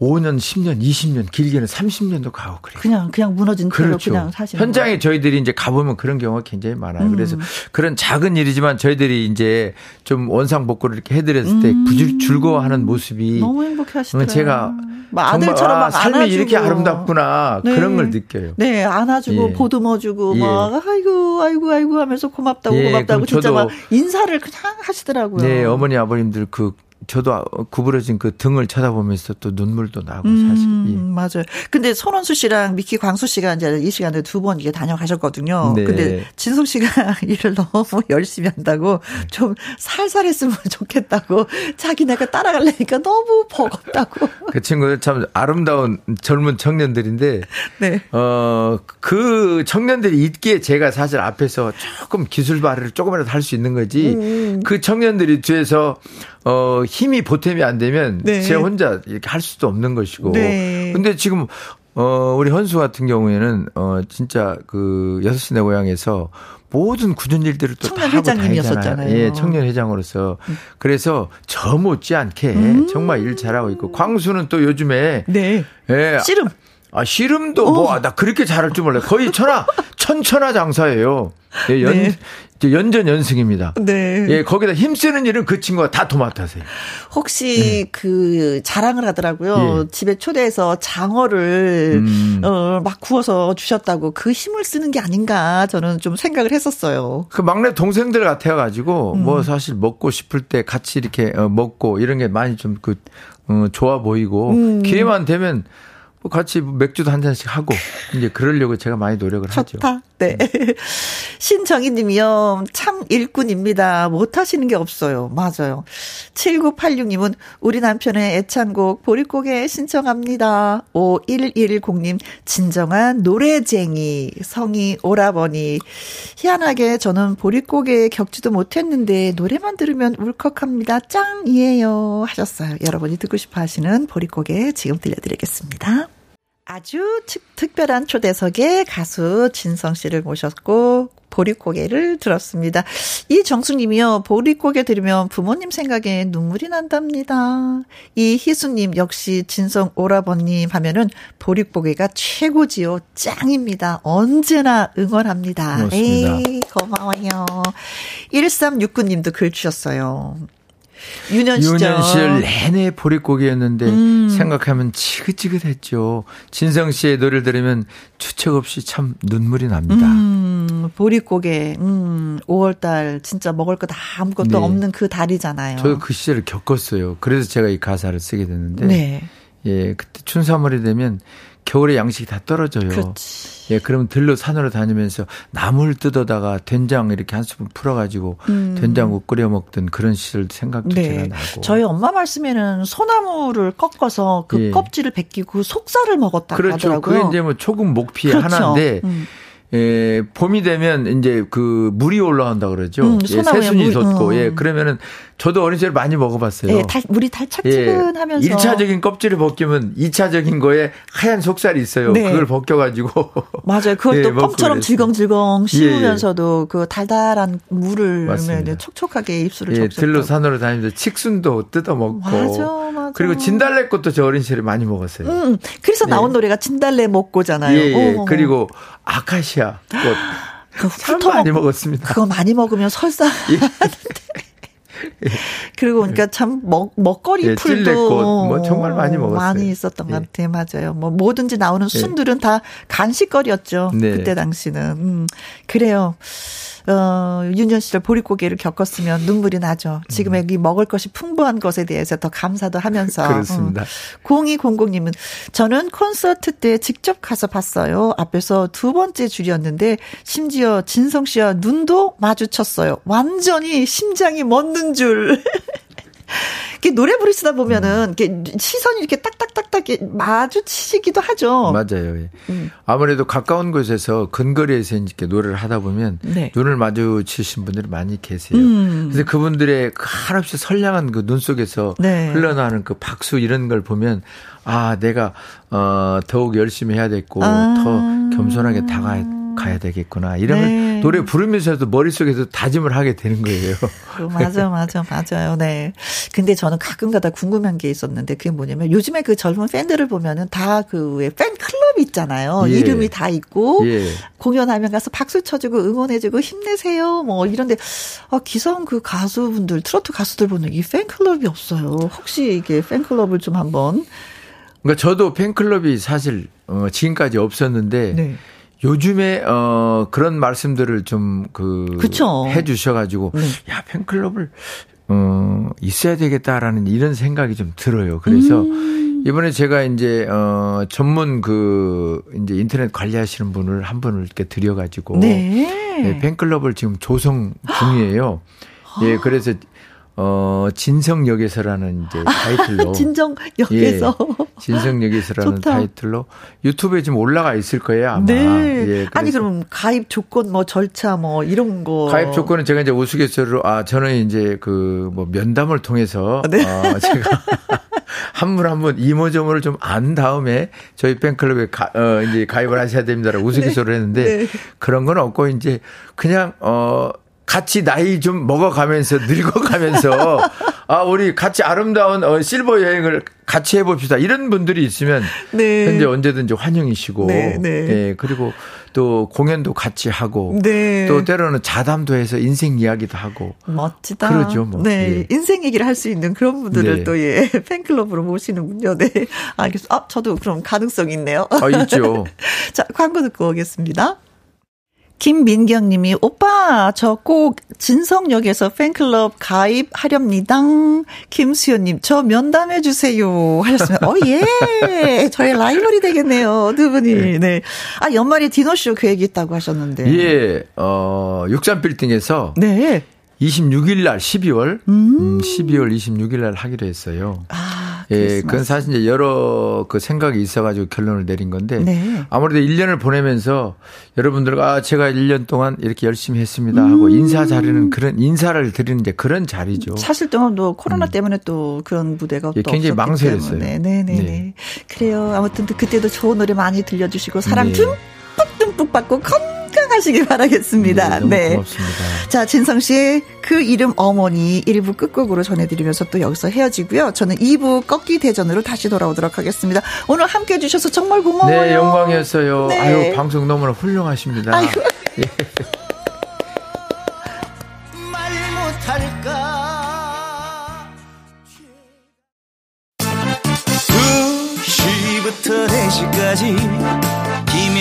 5년, 10년, 20년, 길게는 30년도 가고 그래요.
그냥 그냥 무너진 채로 그렇죠. 그냥 사시는
현장에 거예요. 저희들이 이제 가보면 그런 경우가 굉장히 많아요. 음. 그래서 그런 작은 일이지만 저희들이 이제 좀 원상 복구를 이렇게 해드렸을 때 음. 즐거워하는 모습이
너무 행복해하시더라고요.
제가 아들처럼 막 삶이 안아주고. 이렇게 아름답구나 네. 그런 걸 느껴요.
네, 안아주고 예. 보듬어주고 예. 막 아이고 아이고 아이고 하면서 고맙다고 예. 고맙다고 진짜 막 인사를 그냥 하시더라고요.
네, 어머니 아버님들 그 저도 구부러진 그 등을 쳐다보면서 또 눈물도 나고 사실. 음,
예. 맞아요. 근데 손원수 씨랑 미키 광수 씨가 이제 이 시간에 두 번 이게 다녀가셨거든요. 네. 근데 진성 씨가 일을 너무 열심히 한다고 좀 살살 했으면 좋겠다고 자기네가 따라갈래니까 너무 버겁다고.
그 친구들 참 아름다운 젊은 청년들인데 네. 어 그 청년들이 있기에 제가 사실 앞에서 조금 기술 발휘를 조금이라도 할 수 있는 거지. 음. 그 청년들이 뒤에서 어, 힘이 보탬이 안 되면 네. 제 혼자 이렇게 할 수도 없는 것이고. 네. 근데 지금 어, 우리 헌수 같은 경우에는 어, 진짜 그 여섯 시내 고향에서 모든 굳은 일들을 또다 하고 다니잖아요. 예, 청년 회장으로서. 음. 그래서 저 못지않게 음. 정말 일 잘하고 있고 광수는 또 요즘에
네. 예. 씨름.
아, 씨름도 뭐, 아, 나 그렇게 잘할 줄 몰라요. 거의 천하, 천천하 장사예요. 예, 연, 네. 연전 연승입니다. 네. 예, 거기다 힘쓰는 일은 그 친구가 다 도맡아세요.
혹시 네. 그 자랑을 하더라고요. 예. 집에 초대해서 장어를 음. 어, 막 구워서 주셨다고 그 힘을 쓰는 게 아닌가 저는 좀 생각을 했었어요.
그 막내 동생들 같아 가지고 음. 뭐 사실 먹고 싶을 때 같이 이렇게 어, 먹고 이런 게 많이 좀그 어, 좋아 보이고 음. 기회만 되면 뭐 같이 맥주도 한 잔씩 하고 이제 그러려고 제가 많이 노력을
좋다.
하죠.
네. 신정희 님이요. 참 일꾼입니다. 못 하시는 게 없어요. 맞아요. 7986 님은 우리 남편의 애창곡 보릿고개 신청합니다. 5110 님 진정한 노래쟁이 성이 오라버니 희한하게 저는 보릿고개 겪지도 못했는데 노래만 들으면 울컥합니다. 짱이에요 하셨어요. 여러분이 듣고 싶어 하시는 보릿고개 지금 들려드리겠습니다. 아주 특별한 초대석에 가수 진성 씨를 모셨고 보릿고개를 들었습니다. 이 정수님이요. 보릿고개 들으면 부모님 생각에 눈물이 난답니다. 이 희수님 역시 진성 오라버님 하면은 보릿고개가 최고지요. 짱입니다. 언제나 응원합니다. 고맙습니다. 에이 고마워요. 1369님도 글 주셨어요. 유년 시절.
유년 시절 내내 보릿고개였는데 음. 생각하면 지긋지긋했죠. 진성 씨의 노래를 들으면 추측 없이 참 눈물이 납니다.
음, 보릿고개. 음, 5월 달 진짜 먹을 거 다 아무것도 네. 없는 그 달이잖아요.
저도 그 시절을 겪었어요. 그래서 제가 이 가사를 쓰게 됐는데. 네. 예, 그때 춘삼월이 되면 겨울에 양식이 다 떨어져요. 그렇지. 예, 그러면 들로 산으로 다니면서 나물 뜯어다가 된장 이렇게 한 스푼 풀어가지고 음. 된장국 끓여 먹던 그런 시절 생각도 네. 제가 나고.
저희 엄마 말씀에는 소나무를 꺾어서 그 예. 껍질을 벗기고 그 속살을 먹었다고
그렇죠.
하더라고요.
그게 이제 뭐 초급 목피의 그렇죠. 하나인데 음. 예, 봄이 되면 이제 그 물이 올라온다 그러죠. 음, 예, 새순이 물, 돋고 음. 예, 그러면은 저도 어린 시절 많이 먹어봤어요.
예, 달, 물이 달착지근하면서.
예, 1차적인 껍질을 벗기면 2차적인 거에 하얀 속살이 있어요. 네. 그걸 벗겨가지고.
맞아요. 그걸 예, 또 껌처럼 질겅질겅 씹으면서도 예, 예. 그 달달한 물을 맞습니다. 촉촉하게 입술을
예, 들로 산으로 다니면서 칡순도 뜯어 먹고.
맞아, 맞아.
그리고 진달래꽃도 저 어린 시절에 많이 먹었어요. 음,
그래서 네. 나온 노래가 진달래 먹고잖아요. 예,
예. 그리고 아카시아 꽃. 그참 많이 먹었습니다.
그거 많이 먹으면 설사. 예. 그리고 그러니까 참 먹, 먹거리
예,
풀도
뭐 정말 많이 먹었어요.
많이 있었던 것 예. 같아요. 맞아요. 뭐 뭐든지 나오는 예. 순들은 다 간식거리였죠. 네. 그때 당시는. 음, 그래요. 어, 유년 시절 보릿고개를 겪었으면 눈물이 나죠. 지금 음. 여기 먹을 것이 풍부한 것에 대해서 더 감사도 하면서.
그렇습니다. 음.
0200님은 저는 콘서트 때 직접 가서 봤어요. 앞에서 두 번째 줄이었는데 심지어 진성 씨와 눈도 마주쳤어요. 완전히 심장이 멎는 줄. 이렇게 노래 부르시다 보면은 이렇게 시선이 이렇게 딱딱딱딱 마주치시기도 하죠.
맞아요. 예. 음. 아무래도 가까운 곳에서 근거리에서 이렇게 노래를 하다 보면 네. 눈을 마주치신 분들이 많이 계세요. 음. 그래서 그분들의 그 한없이 선량한 그 눈 속에서 네. 흘러나오는 그 박수 이런 걸 보면 아 내가 어 더욱 열심히 해야 되고 아. 더 겸손하게 다가야 가야 되겠구나. 이러면 네. 노래 부르면서도 머릿속에서 다짐을 하게 되는 거예요.
맞아, 맞아, 맞아요. 네. 근데 저는 가끔가다 궁금한 게 있었는데 그게 뭐냐면 요즘에 그 젊은 팬들을 보면은 다 그 팬클럽 있잖아요. 예. 이름이 다 있고 예. 공연하면 가서 박수 쳐주고 응원해주고 힘내세요. 뭐 이런데 아, 기성 그 가수분들 트로트 가수들 보는 이 팬클럽이 없어요. 혹시 이게 팬클럽을 좀 한번
그러니까 저도 팬클럽이 사실 어, 지금까지 없었는데 네. 요즘에 어 그런 말씀들을 좀그 해 주셔 가지고 네. 야, 팬클럽을 어 있어야 되겠다라는 이런 생각이 좀 들어요. 그래서 음. 이번에 제가 이제 어 전문 그 이제 인터넷 관리하시는 분을 한 분을 이렇게 들여 가지고 네. 네, 팬클럽을 지금 조성 중이에요. 예, 그래서 어, 진성역에서라는 이제 타이틀로.
진정역에서.
예, 진성역에서라는 타이틀로 유튜브에 지금 올라가 있을 거예요, 아마. 네.
예, 아니, 그럼 가입 조건 뭐 절차 뭐 이런 거.
가입 조건은 제가 이제 우스갯소리로, 아, 저는 이제 그 뭐 면담을 통해서. 네. 어, 제가 한 분 한 분 이모저모를 좀 안 다음에 저희 팬클럽에 가, 어, 이제 가입을 하셔야 됩니다라고 우스갯소리를 네. 했는데 네. 그런 건 없고 이제 그냥, 어, 같이 나이 좀 먹어가면서 늙어가면서 아 우리 같이 아름다운 어, 실버 여행을 같이 해봅시다 이런 분들이 있으면 네. 현재 언제든지 환영이시고 네, 네. 예 그리고 또 공연도 같이 하고 네. 또 때로는 자담도 해서 인생 이야기도 하고
멋지다
그러죠 뭐
네 예. 인생 얘기를 할 수 있는 그런 분들을 네. 또예 팬클럽으로 모시는군요 네 알겠습니다 아 저도 그럼 가능성 있네요
아 있죠
자 광고 듣고 오겠습니다. 김민경 님이, 오빠, 저 꼭 진성역에서 팬클럽 가입하렵니다. 김수현 님, 저 면담해 주세요. 하셨습니다. 어, 예. 저의 라이벌이 되겠네요. 두 분이. 네. 네. 아, 연말에 디너 쇼 계획이 있다고 하셨는데.
예, 어, 63빌딩에서. 네. 26일 날 12월, 음. 12월 음, 26일 날 하기로 했어요. 아. 예, 그건 사실 이제 여러 그 생각이 있어가지고 결론을 내린 건데 네. 아무래도 1년을 보내면서 여러분들과 아, 제가 1년 동안 이렇게 열심히 했습니다 하고 음. 인사 자리는 그런 인사를 드리는 이제 그런 자리죠.
사실 동안도 코로나 음. 때문에 또 그런 무대가
예, 굉장히 망설였어요.
네네네. 네. 그래요. 아무튼 그때도 좋은 노래 많이 들려주시고 사랑 네. 듬뿍 듬뿍 받고 건 건강하시길 바라겠습니다.
네. 네. 고맙습니다.
자, 진성 씨의 그 이름 어머니 1부 끝곡으로 전해드리면서 또 여기서 헤어지고요. 저는 2부 꺾기 대전으로 다시 돌아오도록 하겠습니다. 오늘 함께 해주셔서 정말 고마워요.
네, 영광이었어요. 네. 아유, 방송 너무나 훌륭하십니다. 아유. 예. 말 못할까 2시부터 4시까지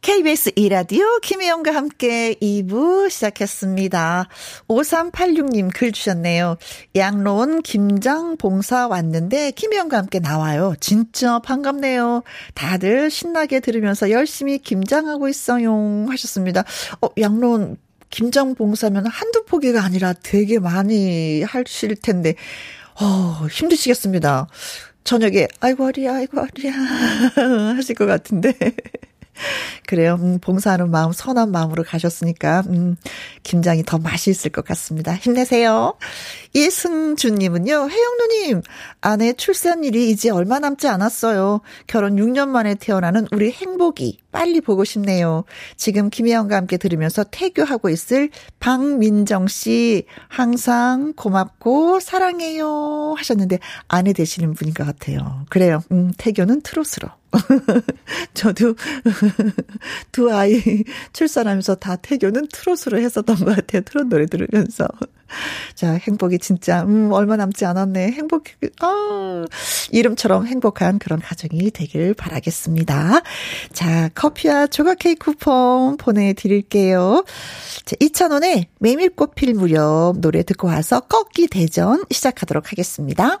KBS 이라디오 김혜영과 함께 2부 시작했습니다. 5386님 글 주셨네요. 양로원 김장 봉사 왔는데 김혜영과 함께 나와요. 진짜 반갑네요. 다들 신나게 들으면서 열심히 김장하고 있어요. 하셨습니다. 어, 양로원 김장 봉사면 한두 포기가 아니라 되게 많이 하실 텐데, 어, 힘드시겠습니다. 저녁에, 아이고, 허리야, 아이고, 허리야. 하실 것 같은데. 그래요. 음, 봉사하는 마음, 선한 마음으로 가셨으니까, 음, 김장이 더 맛이 있을 것 같습니다. 힘내세요. 이승준님은요, 혜영누님, 아내 출산 일이 이제 얼마 남지 않았어요. 결혼 6년 만에 태어나는 우리 행복이 빨리 보고 싶네요. 지금 김혜영과 함께 들으면서 태교하고 있을 박민정 씨, 항상 고맙고 사랑해요. 하셨는데, 아내 되시는 분인 것 같아요. 그래요. 음, 태교는 트롯으로. 저도 두 아이 출산하면서 다 태교는 트롯으로 했었던 것 같아요. 트롯 노래 들으면서. 자, 행복이 진짜, 음, 얼마 남지 않았네. 행복, 아, 이름처럼 행복한 그런 가정이 되길 바라겠습니다. 자, 커피와 조각 케이크 쿠폰 보내드릴게요. 자, 2,000원에 메밀꽃 필 무렵 노래 듣고 와서 꺾기 대전 시작하도록 하겠습니다.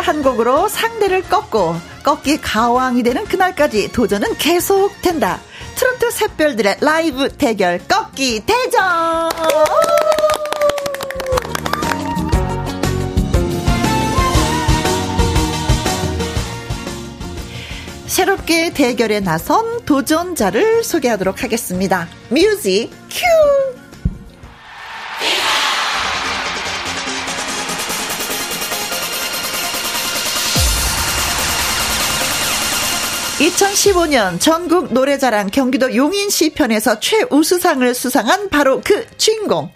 한 곡으로 상대를 꺾고 꺾기 가왕이 되는 그날까지 도전은 계속된다. 트로트 샛별들의 라이브 대결 꺾기 대전! 새롭게 대결에 나선 도전자를 소개하도록 하겠습니다. music cue! 2015년 전국 노래자랑 경기도 용인시 편에서 최우수상을 수상한 바로 그 주인공.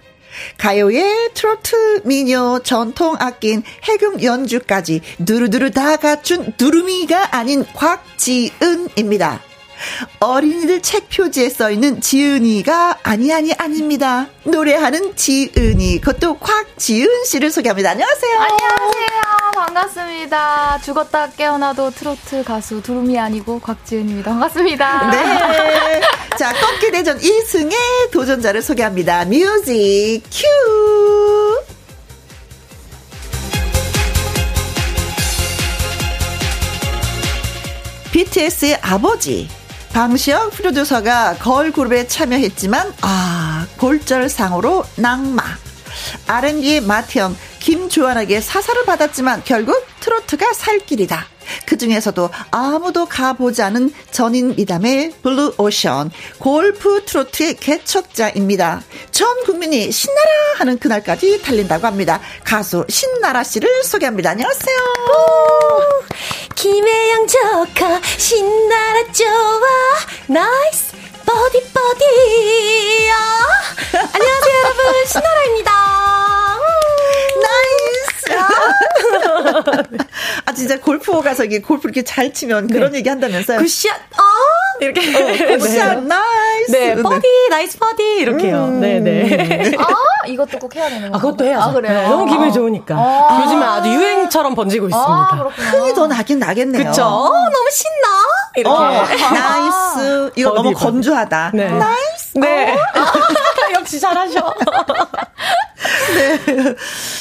가요의 트로트 미녀 전통 악기인 해금 연주까지 두루두루 다 갖춘 두루미가 아닌 곽지은입니다. 어린이들 책 표지에 써 있는 지은이가 아니 아니 아닙니다. 노래하는 지은이 그것도 곽지은 씨를 소개합니다. 안녕하세요.
안녕하세요. 반갑습니다. 죽었다 깨어나도 트로트 가수 두루미 아니고 곽지은입니다. 반갑습니다.
네. 자, 꺾기 대전 1승의 도전자를 소개합니다. 뮤직 큐. BTS의 아버지 방시혁 프로듀서가 걸그룹에 참여했지만 아 골절상으로 낙마 R&B의 맏형 김주환에게 사사를 받았지만 결국 트로트가 살 길이다. 그 중에서도 아무도 가보지 않은 전인미답의 블루 오션 골프 트로트의 개척자입니다. 전 국민이 신나라 하는 그날까지 달린다고 합니다. 가수 신나라 씨를 소개합니다. 안녕하세요.
김혜영 조커 신나라 좋아 nice 버디 버디야 안녕하세요 여러분 신나라입니다.
진짜 골프 가서 이게 골프 이렇게 잘 치면 네. 그런 얘기 한다면서요?
good shot, 아! 이렇게.
어, good shot, 네. nice.
네, 버디, nice 버디. 이렇게요. 음. 네 네.
아, 이것도 꼭 해야 되는
거 아, 그것도 해야죠.
아, 그래요? 네,
너무 기분이 좋으니까. 아. 요즘에 아주 유행처럼 번지고 있습니다. 아,
흥이 더 나긴 나겠네요.
그쵸? 어, 너무 신나. 이렇게. 어,
nice. 이거 버디, 너무 버디. 건조하다. 네. nice.
네. 어. 역시 잘하셔.
네.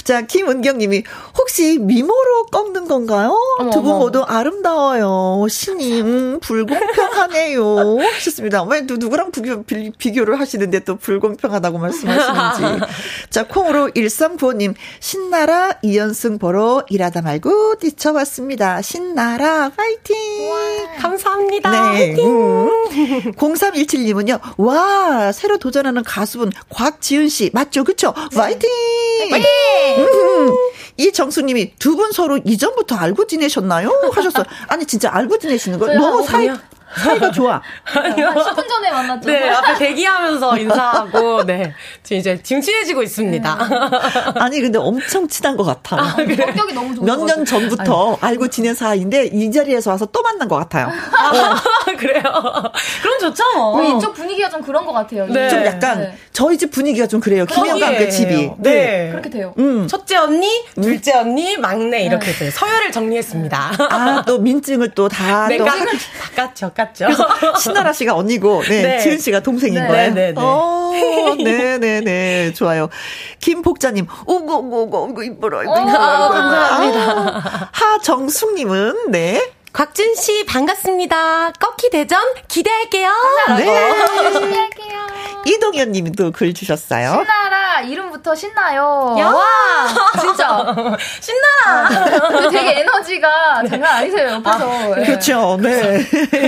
자, 김은경 님이 혹시 미모로 꺾는 건가요? 두 분 모두 아름다워요. 신님, 불공평하네요. 하셨습니다. 왜 누구랑 비교, 비교를 하시는데 또 불공평하다고 말씀하시는지. 자, 콩으로 1395 님, 신나라 이연승 보러 일하다 말고 뛰쳐왔습니다. 신나라, 파이팅!
감사합니다. 네.
음. 0317 님은요, 와, 새로 도전하는 가수분 곽지은 씨, 맞죠? 그쵸? 파이팅! 파이팅! 음. 이정수님이 두 분 서로 이전부터 알고 지내셨나요? 하셨어요. 아니 진짜 알고 지내시는 거예요? 너무 사이 사이가 좋아.
아니요. 10분 전에 만났죠.
네, 앞에 대기하면서 인사하고, 네. 지금 이제 지금 친해지고 있습니다.
네. 아니, 근데 엄청 친한 것 같아. 아,
그래. 성격이 너무 좋아.
몇년 전부터 아니. 알고 지낸 사이인데, 이 자리에서 와서 또 만난 것 같아요. 어.
그래요? 그럼 좋죠, 뭐.
우리 이쪽 분위기가 좀 그런 것 같아요.
네. 좀 약간, 네. 저희 집 분위기가 좀 그래요. 김혜영과 함께 집이. 네.
네. 그렇게 돼요.
음. 첫째 언니, 둘째 언니, 막내, 이렇게 네. 돼요. 서열을 정리했습니다.
아, 또 민증을 또 다.
네, 또 깎, 깎았 죠, 깎죠.
신나라 씨가 언니고, 네, 네. 지은 씨가 동생인 네. 거예요. 네, 네, 어, 네, 네, 네, 좋아요. 김복자님, 오고, 오고, 오고, 이뻐라, 이뻐라.
아, 감사합니다.
아, 하정숙님은, 네.
곽준 씨 반갑습니다. 꺾기 대전 기대할게요.
네. 기대할게요.
이동현 또글 주셨어요.
신나라 이름 부터 신나요.
야. 와
진짜
신나라.
되게 에너지가 장난 아니세요 옆에서. 아,
네. 그렇죠. 네.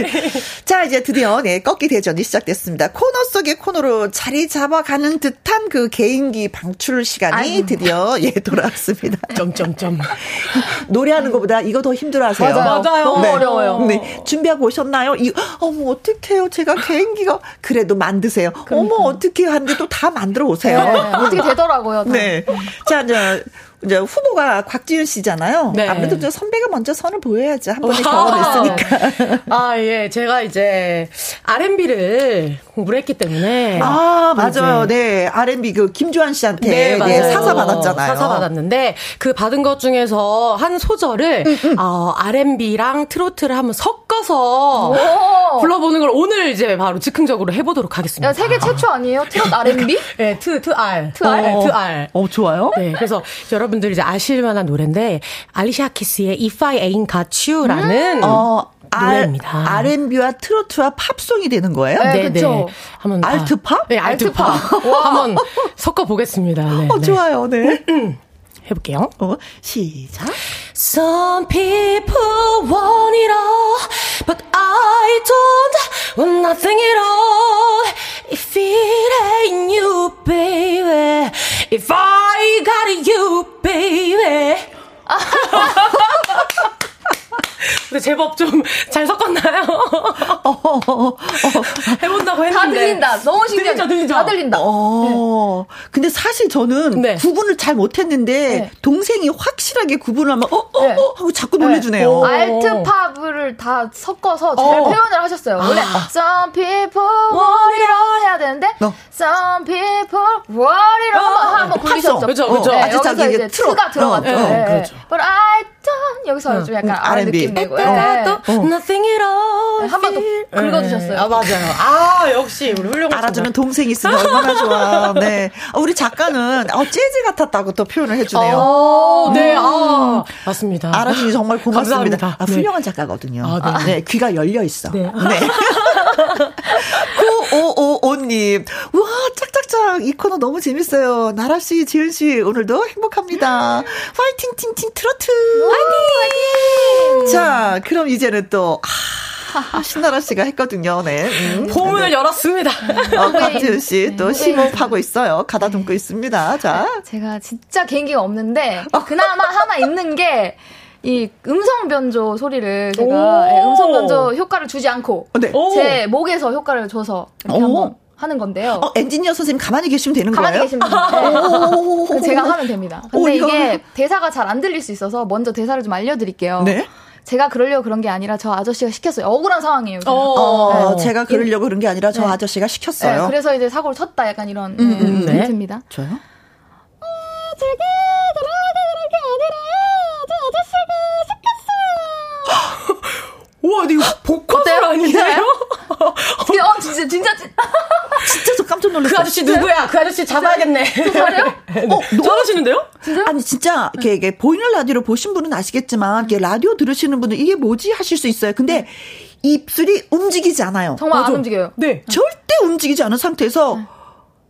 자 이제 드디어 네 꺾기 대전이 시작됐습니다. 코너 속의 코너로 자리 잡아가는 듯한 그 개인기 방출 시간이 아이고. 드디어 예 돌아왔습니다.
점점점.
노래하는 것보다 이거 더 힘들어 하세요.
맞아요. 맞아요. 너무
네.
어려워요.
네. 준비하고 오셨나요? 이 어머 어떡해요. 제가 개인기가 그래도 만드세요. 그러니까. 어머 어떻게 하는데 또 다 만들어 오세요. 네.
어떻게 되더라고요. 다.
네. 자 이제 이제 후보가 곽지윤 씨잖아요. 네. 아무래도 저 선배가 먼저 선을 보여야지 한 번에 경험했으니까.
아 예, 제가 이제 R&B를 공부를 했기 때문에.
아 맞아요. 네 R&B 그 김주환 씨한테 네, 네, 사사 받았잖아요.
사사 받았는데 그 받은 것 중에서 한 소절을 음, 음. 어, R&B랑 트로트를 한번 섞어서 불러보는 걸 오늘 이제 바로 즉흥적으로 해보도록 하겠습니다.
야, 세계 최초 아니에요? 트롯 R&B?
네, 트, 트, R.
트, R?
네, 트, R.
어, 좋아요.
네, 그래서 여러분 여러분들 이제 아실 만한 노래인데 알리샤 키스의 If I Ain't Got You라는 음. 어. 노래입니다.
R&B와 트로트와 팝송이 되는 거예요?
네, 네. 네.
한번 알트팝?
네, 알트팝. 한번 섞어 보겠습니다. 네,
어, 네. 좋아요. 네.
해볼게요.
어, 시작.
Some people want it all, but I don't want nothing at all. If it ain't you, baby. If I got you, baby. 근데 제법 좀 잘 섞었나요? 어, 어, 어, 해본다고 했는데. 다
들린다. 너무 신기하죠.
들리죠.
다 들린다.
어. 네. 근데 사실 저는 네. 구분을 잘 못했는데 네. 동생이 확실하게 구분을 하면 어, 어, 네. 어 하고 자꾸 놀래주네요.
알트 팝을 다 섞어서 잘 어. 표현을 하셨어요. 아. 원래 Some people want it all 해야 되는데 어. Some people want it all 한번 굴리셨죠.
그렇죠, 그렇죠. 네,
여기서 이제
트가 들어갔죠. 네. 그렇죠. But I don't 여기서 좀 약간 R&B 느낌 내고.
또 nothing at all.
한 번 더 긁어주셨어요.
아 맞아요. 아 역시 우리 훌륭한
알아주는 동생 있으면 얼마나 좋아. 네. 우리 작가는 어 재즈 같았다고 또 표현을 해주네요.
오, 네. 음. 아 맞습니다.
알아주니 정말 고맙습니다. 아, 훌륭한 작가거든요. 아, 네. 네. 귀가 열려 있어. 네. 네. 9555님. 와, 짝짝짝. 이 코너 너무 재밌어요. 나라씨, 지은씨, 오늘도 행복합니다. 파이팅, 팅팅, 트로트.
파이팅!
자, 그럼 이제는 또, 아, 신나라 씨가 했거든요. 네.
음. 포문을 네. 열었습니다.
어, 박지은 씨또 네. 심호흡하고 있어요. 가다듬고 있습니다. 자.
제가 진짜 개인기가 없는데, 그나마 하나 있는 게, 이 음성 변조 소리를 제가 네, 음성 변조 효과를 주지 않고 네. 제 목에서 효과를 줘서 이렇게 한번 하는 건데요.
어, 엔지니어 선생님 가만히 계시면 되는
가만히
거예요?
가만히 계시면 돼요. 제가 하면 됩니다. 근데 오, 이게 대사가 잘 안 들릴 수 있어서 먼저 대사를 좀 알려드릴게요. 네. 제가 그러려고 그런 게 아니라 저 아저씨가 시켰어요. 억울한 상황이에요.
어, 어, 네. 제가 그러려고 그런 게 아니라 저 네. 아저씨가 시켰어요.
네, 그래서 이제 사고를 쳤다 약간 이런 음, 음, 네. 멘트입니다.
저요? 어,
저기 들어가게 그렇게 아니라 저 아저씨가
우와, 이거 복화들 아니에요?
어, 진짜, 진짜, 진짜.
진짜 저 깜짝 놀랐어요.
그 아저씨 누구야? 그 아저씨 잡아야겠네.
잘해요?
어, 잘하시는데요?
진짜? 아니, 진짜, 이게, 이게 보이는 라디오로 보신 분은 아시겠지만, 이게 라디오 들으시는 분은 이게 뭐지? 하실 수 있어요. 근데, 입술이 움직이지 않아요.
정말 맞아. 안 움직여요.
네. 절대 움직이지 않은 상태에서, 네.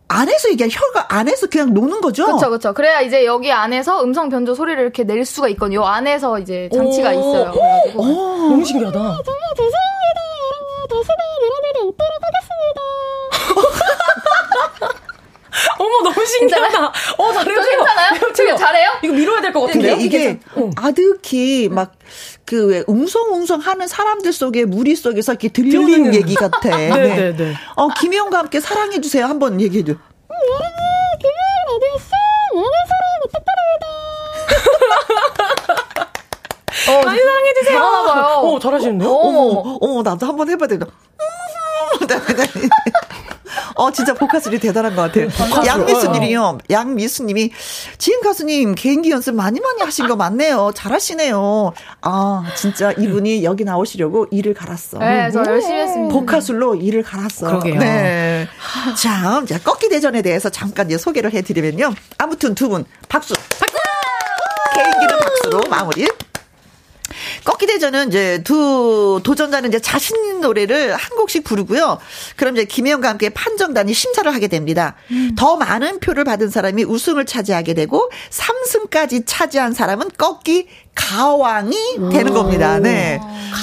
안에서 이게 혀가 안에서 그냥 노는 거죠.
그렇죠, 그렇죠. 그래야 이제 여기 안에서 음성 변조 소리를 이렇게 낼 수가 있거든요. 요 안에서 이제 장치가 오, 있어요.
오, 너무 신기하다. 아,
정말 죄송합니다, 이런 일이 없도록
하겠습니다. 어머 너무 신기하다. 어 잘해요.
괜찮아요? 지금 잘해요?
이거 밀어야 될 것 같은데요?
이게 어. 아득히 막 그왜 웅성웅성 하는 사람들 속에 무리 속에서 이렇게 들리는 들리는. 얘기 같아. 네. 네, 네, 네. 어 김혜영과 함께 사랑해 주세요. 한번 얘기해 줘.
여러분 김혜영 어디 있어? 오늘 어,
많이 사랑해주세요.
잘하나봐요.
어, 잘하시는데요?
어머, 어머, 어머, 나도 한번 해봐야 되나. 어, 진짜 보카슬이 대단한 것 같아요. 양미수님이요. 양미수님이 지은 가수님 개인기 연습 많이 많이 하신 거 맞네요. 잘하시네요. 아, 진짜 이분이 여기 나오시려고 일을 갈았어.
네, 저 열심히 했습니다.
보카술로 일을 갈았어.
그러게요.
네. 자, 자, 꺾기 대전에 대해서 잠깐 이제 소개를 해드리면요. 아무튼 두 분 박수. 박수! 개인기는 박수로 마무리. 꺾기 대전은 이제 두 도전자는 이제 자신 노래를 한 곡씩 부르고요. 그럼 이제 김혜영과 함께 판정단이 심사를 하게 됩니다. 음. 더 많은 표를 받은 사람이 우승을 차지하게 되고 3승까지 차지한 사람은 꺾기 가왕이 되는 겁니다. 네.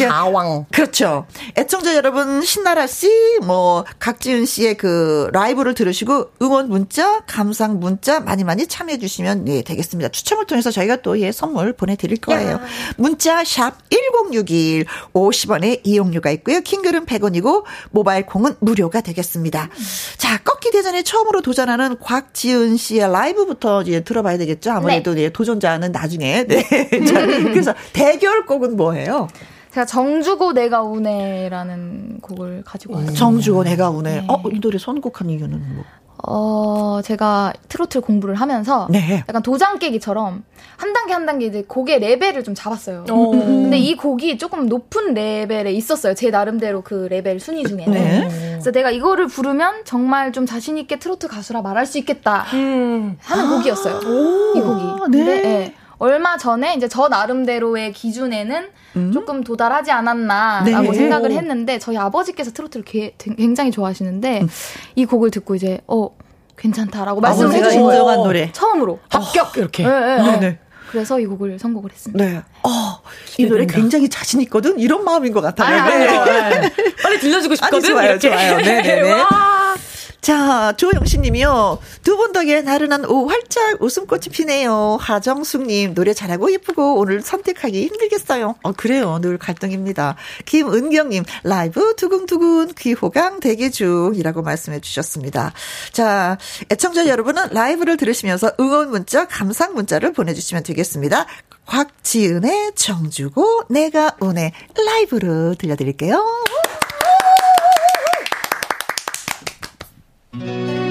가왕.
그렇죠. 애청자 여러분, 신나라 씨, 뭐, 각지은 씨의 그 라이브를 들으시고 응원 문자, 감상 문자 많이 많이 참여해 주시면 예, 되겠습니다. 추첨을 통해서 저희가 또 예, 선물 보내드릴 거예요. 야. 문자 샵 1061, 50원의 이용료가 있고요. 킹글은 100원이고, 모바일 콩은 무료가 되겠습니다. 자, 꺾기 대전에 처음으로 도전하는 곽지은 씨의 라이브부터 이제 들어봐야 되겠죠. 아무래도 네. 예, 도전자는 나중에. 네. 자, 그래서 대결곡은 뭐예요?
제가 정주고 내가 우네라는 곡을 가지고 왔어요.
정주고 내가 우네. 네. 어, 이 노래 선곡한 이유는 뭐?
어, 제가 트로트 공부를 하면서 네. 약간 도장 깨기처럼 한 단계 한 단계 이제 곡의 레벨을 좀 잡았어요. 오. 근데 이 곡이 조금 높은 레벨에 있었어요. 제 나름대로 그 레벨 순위 중에는. 네. 그래서 내가 이거를 부르면 정말 좀 자신 있게 트로트 가수라 말할 수 있겠다 음. 하는 아. 곡이었어요. 오. 이 곡이. 근데 네. 네. 얼마 전에 이제 저 나름대로의 기준에는 음? 조금 도달하지 않았나라고 네. 생각을 했는데 저희 아버지께서 트로트를 게, 굉장히 좋아하시는데 음. 이 곡을 듣고 이제 어 괜찮다라고 말씀을 해주신 거예요.
노래
처음으로
합격 이렇게.
네, 네, 네. 그래서 이 곡을 선곡을 했습니다.
네. 어, 이 노래 굉장히 자신 있거든. 이런 마음인 것 같아요. 아,
네. 빨리 들려주고 싶거든. 아니,
좋아요, 이렇게. 좋아요. 네, 네, 네. 자, 조영신 님이요. 두 분 덕에 나른한 오후 활짝 웃음꽃이 피네요. 하정숙 님, 노래 잘하고 예쁘고 오늘 선택하기 힘들겠어요. 어, 그래요. 늘 갈등입니다. 김은경 님, 라이브 두근두근 귀호강 대기 중이라고 말씀해 주셨습니다. 자, 애청자 여러분은 라이브를 들으시면서 응원 문자, 감상 문자를 보내주시면 되겠습니다. 곽지은의 정주고 내가 운의 라이브로 들려드릴게요.
사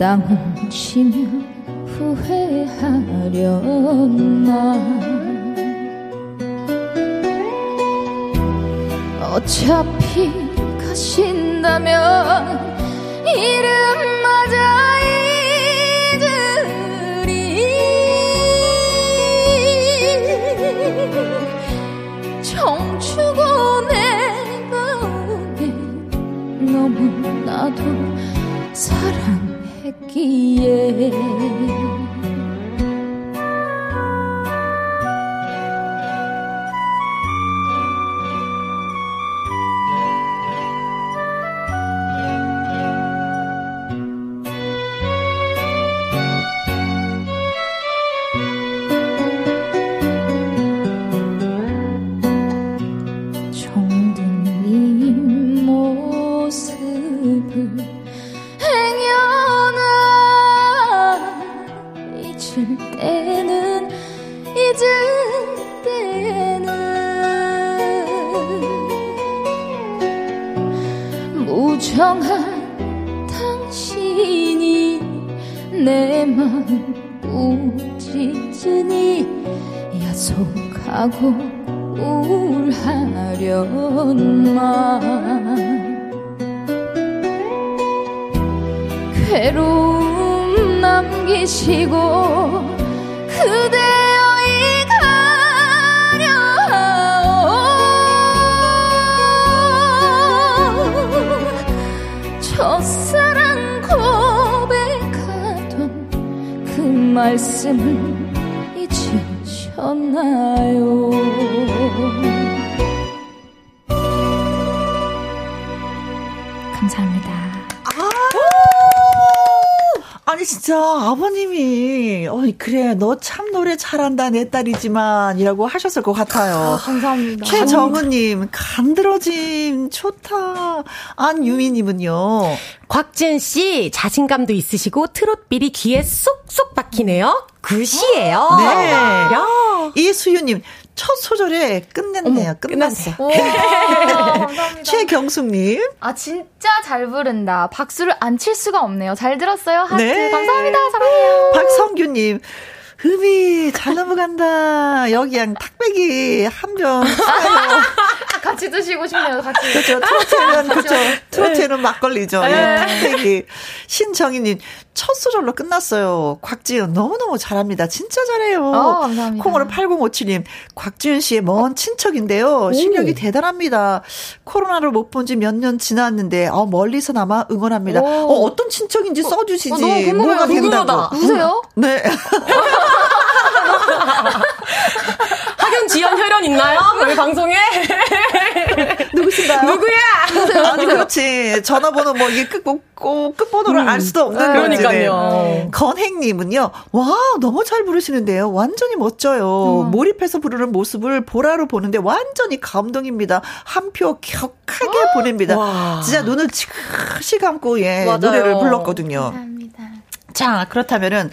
땅을 치며 후회하려나? 어차피 가신다면
이름마저 잊으리 청추고 내 가운데 너무나도 사랑 감사합니다. 아~
아니 진짜 아버님이 어 그래 너 참 노래 잘한다 내 딸이지만이라고 하셨을 것 같아요. 아,
감사합니다.
최정은님 간드러짐 좋다. 안유미님은요.
곽지은 씨 자신감도 있으시고 트롯비리 귀에 쏙쏙 박히네요. 굿이에요.
네. 야. 이수유님 첫 소절에 끝냈네요. 끝났어. 최경숙님.
아 진짜 잘 부른다. 박수를 안 칠 수가 없네요. 잘 들었어요. 하트 네. 감사합니다. 사랑해요.
박성규님. 흠이 잘 넘어간다. 여기 양 탁배기 한 병
같이 드시고 싶네요. 같이.
그렇죠. 트로트에는 그렇죠. 트로트에는 네. 막걸리죠. 네. 예, 탁배기. 신정희님 첫 소절로 끝났어요. 곽지은 너무너무 잘합니다. 진짜 잘해요.
어, 감사합니다.
콩으로 8057님 곽지은 씨의 먼 친척인데요. 실력이 오. 대단합니다. 코로나를 못 본 지 몇 년 지났는데 어, 멀리서나마 응원합니다. 어, 어떤 친척인지 써주시지. 어,
너무 뭐가 된다고. 누구세요?
네.
지연 혈연 있나요? 왜 방송에?
누구신가요?
누구야?
아니 그렇지. 전화번호 뭐 이게 끝, 꼭 끝번호를 음. 알 수도 없는 아,
그러니까요.
네. 건행님은요. 와 너무 잘 부르시는데요. 완전히 멋져요. 음. 몰입해서 부르는 모습을 보라로 보는데 완전히 감동입니다. 한 표 격하게 아, 보냅니다. 와. 진짜 눈을 지그시 감고 예 맞아요. 노래를 불렀거든요.
감사합니다.
자 그렇다면은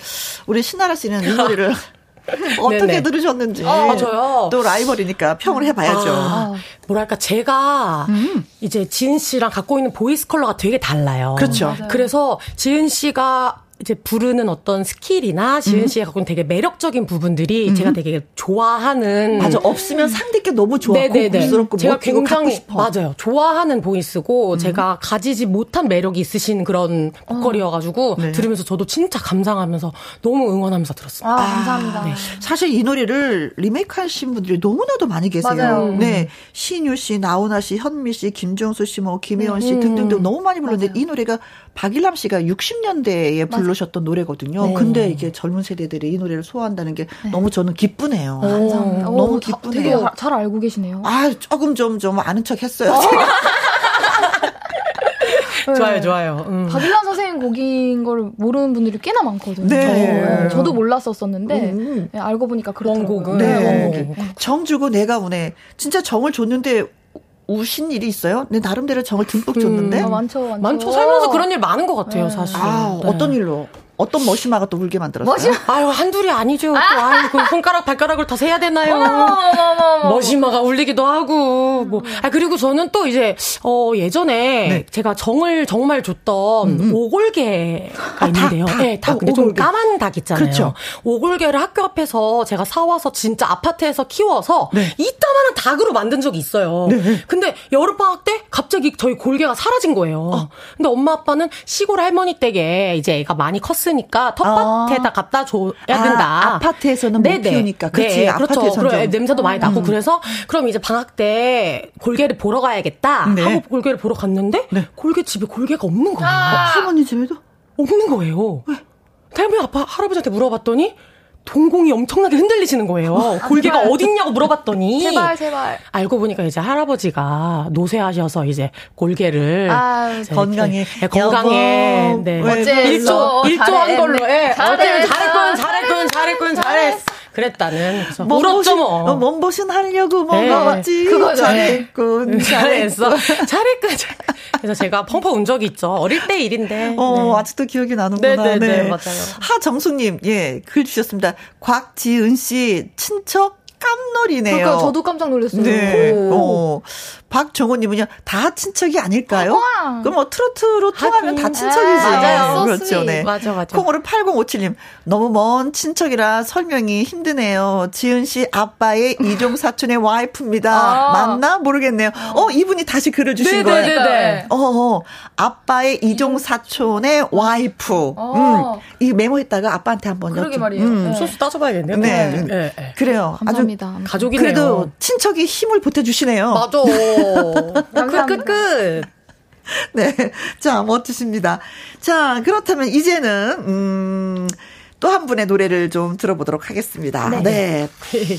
우리 신나라 씨는 이 노래를 어떻게 네네. 들으셨는지.
아, 저요.
또 라이벌이니까 평을 해봐야죠. 아,
뭐랄까, 제가 음. 이제 지은 씨랑 갖고 있는 voice color가 되게 달라요.
그렇죠.
맞아요. 그래서 지은 씨가 이제 부르는 어떤 skill이나 지은 음. 씨가 갖고 있는 되게 매력적인 부분들이 음. 제가 되게 좋아하는
맞아 없으면 상대께 너무 좋아 네네네
제가 굉장히 맞아요 좋아하는 보이스고 음. 제가 가지지 못한 매력이 있으신 그런 어. 보컬이어가지고 네. 들으면서 저도 진짜 감상하면서 너무 응원하면서 들었어요.
아, 감사합니다. 네.
사실 이 노래를 리메이크하신 분들이 너무나도 많이 계세요.
맞아요.
네 신유 씨, 나훈아 씨, 현미 씨, 김종수 씨, 뭐 김혜원 씨 음. 등등등 너무 많이 불렀는데 맞아요. 이 노래가 박일남 씨가 60년대에 불 부르셨던 노래거든요. 네. 근데 이게 젊은 세대들이 이 노래를 소화한다는 게 네. 너무 저는 기쁘네요.
감사합니다.
너무 기쁘네요.
되게 잘 알고 계시네요.
아, 조금 좀, 좀 아는 척 했어요. 어.
좋아요, 좋아요.
음. 박일란 선생님 곡인 걸 모르는 분들이 꽤나 많거든요. 네. 네. 저도 몰랐었었는데 음. 네, 알고 보니까 그런
곡은
네. 정 주고 내가 운해 진짜 정을 줬는데 우신 일이 있어요? 내 나름대로 정을 듬뿍 줬는데. 음,
아, 많죠, 많죠.
많죠. 살면서 그런 일 많은 것 같아요, 네. 사실.
아, 네. 어떤 일로? 어떤 머시마가 또 울게 만들었어요? 머시마.
아유, 한둘이 아니죠. 또, 아유, 그 손가락, 발가락을 다 세야 되나요? 머시마가 울리기도 하고, 뭐. 아, 그리고 저는 또 이제, 어, 예전에 네. 제가 정을 정말 줬던 음, 음. 오골개가 아, 있는데요. 닭, 닭. 네, 닭. 근데 오, 좀 까만 닭 있잖아요. 그렇죠. 오골개를 학교 앞에서 제가 사와서 진짜 아파트에서 키워서 네. 이따만한 닭으로 만든 적이 있어요. 네. 근데 여름방학 때 갑자기 저희 골개가 사라진 거예요. 어. 근데 엄마 아빠는 시골 할머니 댁에 이제 애가 많이 컸으니까 텃밭에다 아. 갖다 줘야 된다.
아, 아파트에서는 못 네네. 키우니까. 그치, 네,
그렇죠. 그래, 냄새도 많이 나고 음. 그래서 그럼 이제 방학 때 골개를 보러 가야겠다 네. 하고 골개를 보러 갔는데 네. 골개 집에 골개가 없는 거예요. 아.
할머니 집에도?
없는 거예요. 왜? 할머니 아빠 할아버지한테 물어봤더니 동공이 엄청나게 흔들리시는 거예요. 아, 골개가 어딨냐고 물어봤더니
제발 제발
알고 보니까 이제 할아버지가 노쇠하셔서 이제 골개를
아, 건강에
네, 건강에 네. 일조 일조한 걸로 예. 어제 잘했군 잘했군 잘했군 잘했 그랬다는. 울었죠 뭐.
몸보신 하려고 먹어봤지.
네. 그거 잘했군. 음, 잘했어. 잘했군. 그래서 제가 펑펑 운 적이 있죠. 어릴 때 일인데.
어, 네. 아직도 기억이 나는구나. 네네네, 네, 네, 네. 맞아요. 하정숙님, 예, 글 주셨습니다. 곽지은 씨, 친척 깜놀이네요.
그러니까 저도 깜짝 놀랐어요. 네.
어. 박정호님은요, 다 친척이 아닐까요? 와. 그럼 뭐 트로트로 통하면 다 친척이지. 아,
맞아요.
그렇죠. 네.
맞아, 맞아.
콩으로 8057님, 너무 먼 친척이라 설명이 힘드네요. 지은 씨 아빠의 이종 사촌의 와이프입니다. 아. 맞나? 모르겠네요. 어, 이분이 다시 글을 주신 네네네네. 거예요. 네네. 어, 어, 아빠의 이종 사촌의 와이프. 어. 음, 이 메모했다가 아빠한테 한번
그러게. 말이에요. 음.
네. 소스 따져봐야겠네요.
네. 네. 네. 네. 그래요.
감사합니다.
아주 가족이네요.
그래도 친척이 힘을 보태주시네요.
맞아. 끝, 끝, 끝.
네. 자, 멋지십니다. 자, 그렇다면 이제는, 음, 또 한 분의 노래를 좀 들어보도록 하겠습니다. 네. 네.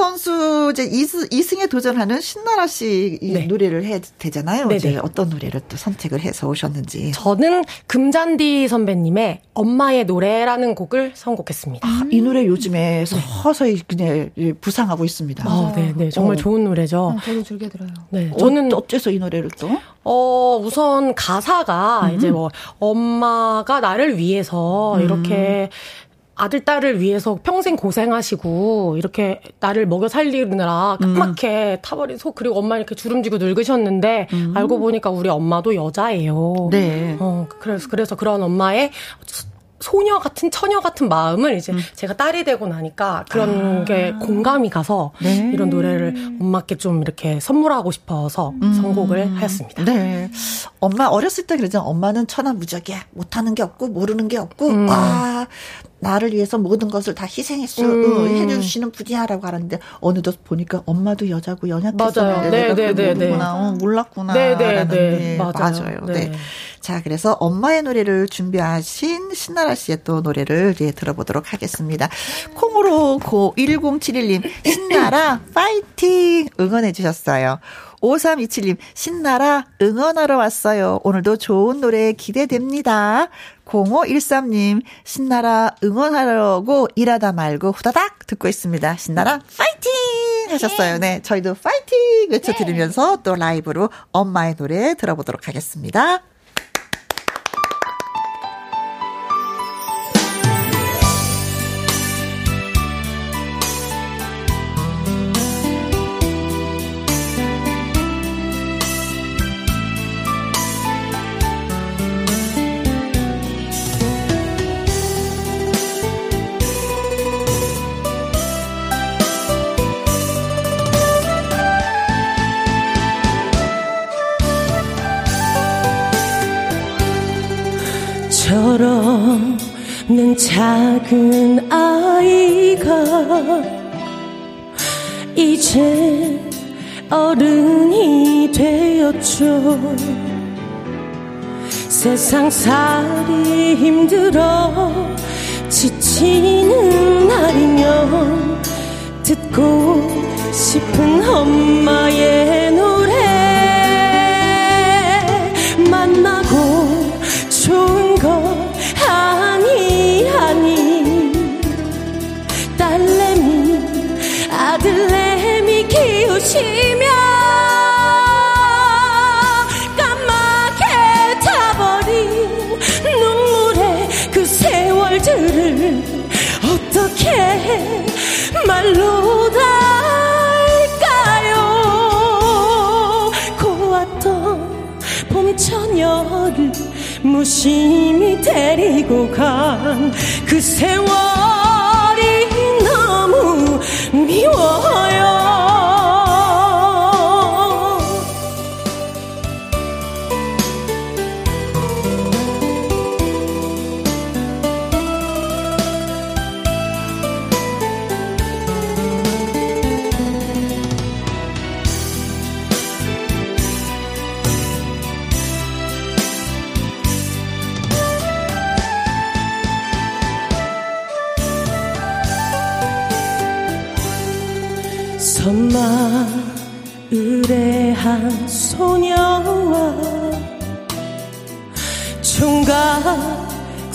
선수 이제 2승, 에 도전하는 신나라 씨 네. 노래를 해야 되잖아요. 네네. 이제 어떤 노래를 또 선택을 해서 오셨는지.
저는 금잔디 선배님의 엄마의 노래라는 곡을 선곡했습니다.
아, 이 노래 요즘에 네. 서서히 그냥 부상하고 있습니다.
아, 네, 네. 정말 어. 좋은 노래죠.
아, 저도 즐겨 들어요.
네.
저는 어, 어째서 이 노래를 또?
어, 우선 가사가 음. 이제 뭐 엄마가 나를 위해서 음. 이렇게 아들, 딸을 위해서 평생 고생하시고, 이렇게 나를 먹여 살리느라 까맣게 음. 타버린 속, 그리고 엄마 이렇게 주름지고 늙으셨는데, 음. 알고 보니까 우리 엄마도 여자예요.
네.
어, 그래서, 그래서 그런 엄마의 소녀 같은 처녀 같은 마음을 이제 음. 제가 딸이 되고 나니까 그런 아. 게 공감이 가서 네. 이런 노래를 엄마께 좀 이렇게 선물하고 싶어서 음. 선곡을 하였습니다.
네. 엄마 어렸을 때 그러죠. 엄마는 천하무적이야. 못하는 게 없고 모르는 게 없고 음. 아 나를 위해서 모든 것을 다 희생했어 음. 해주시는 분이야라고 하는데 어느덧 보니까 엄마도 여자고 연약했었는데 네, 내가 네, 네, 네. 어, 몰랐구나. 네, 네, 네. 맞아요. 맞아요. 네. 네. 자, 그래서 엄마의 노래를 준비하신 신나라 씨의 또 노래를 예, 들어보도록 하겠습니다. 콩으로 고 1071님 신나라 파이팅 응원해 주셨어요. 5327님, 신나라 응원하러 왔어요. 오늘도 좋은 노래 기대됩니다. 0513님, 신나라 응원하려고 일하다 말고 후다닥 듣고 있습니다. 신나라 파이팅! 하셨어요. 네. 저희도 파이팅! 외쳐드리면서 또 라이브로 엄마의 노래 들어보도록 하겠습니다.
는 작은 아이가 이제 어른이 되었죠. 세상 살이 힘들어 지치는 날이면 듣고 싶은 엄마의 무심히 데리고 간 그 세월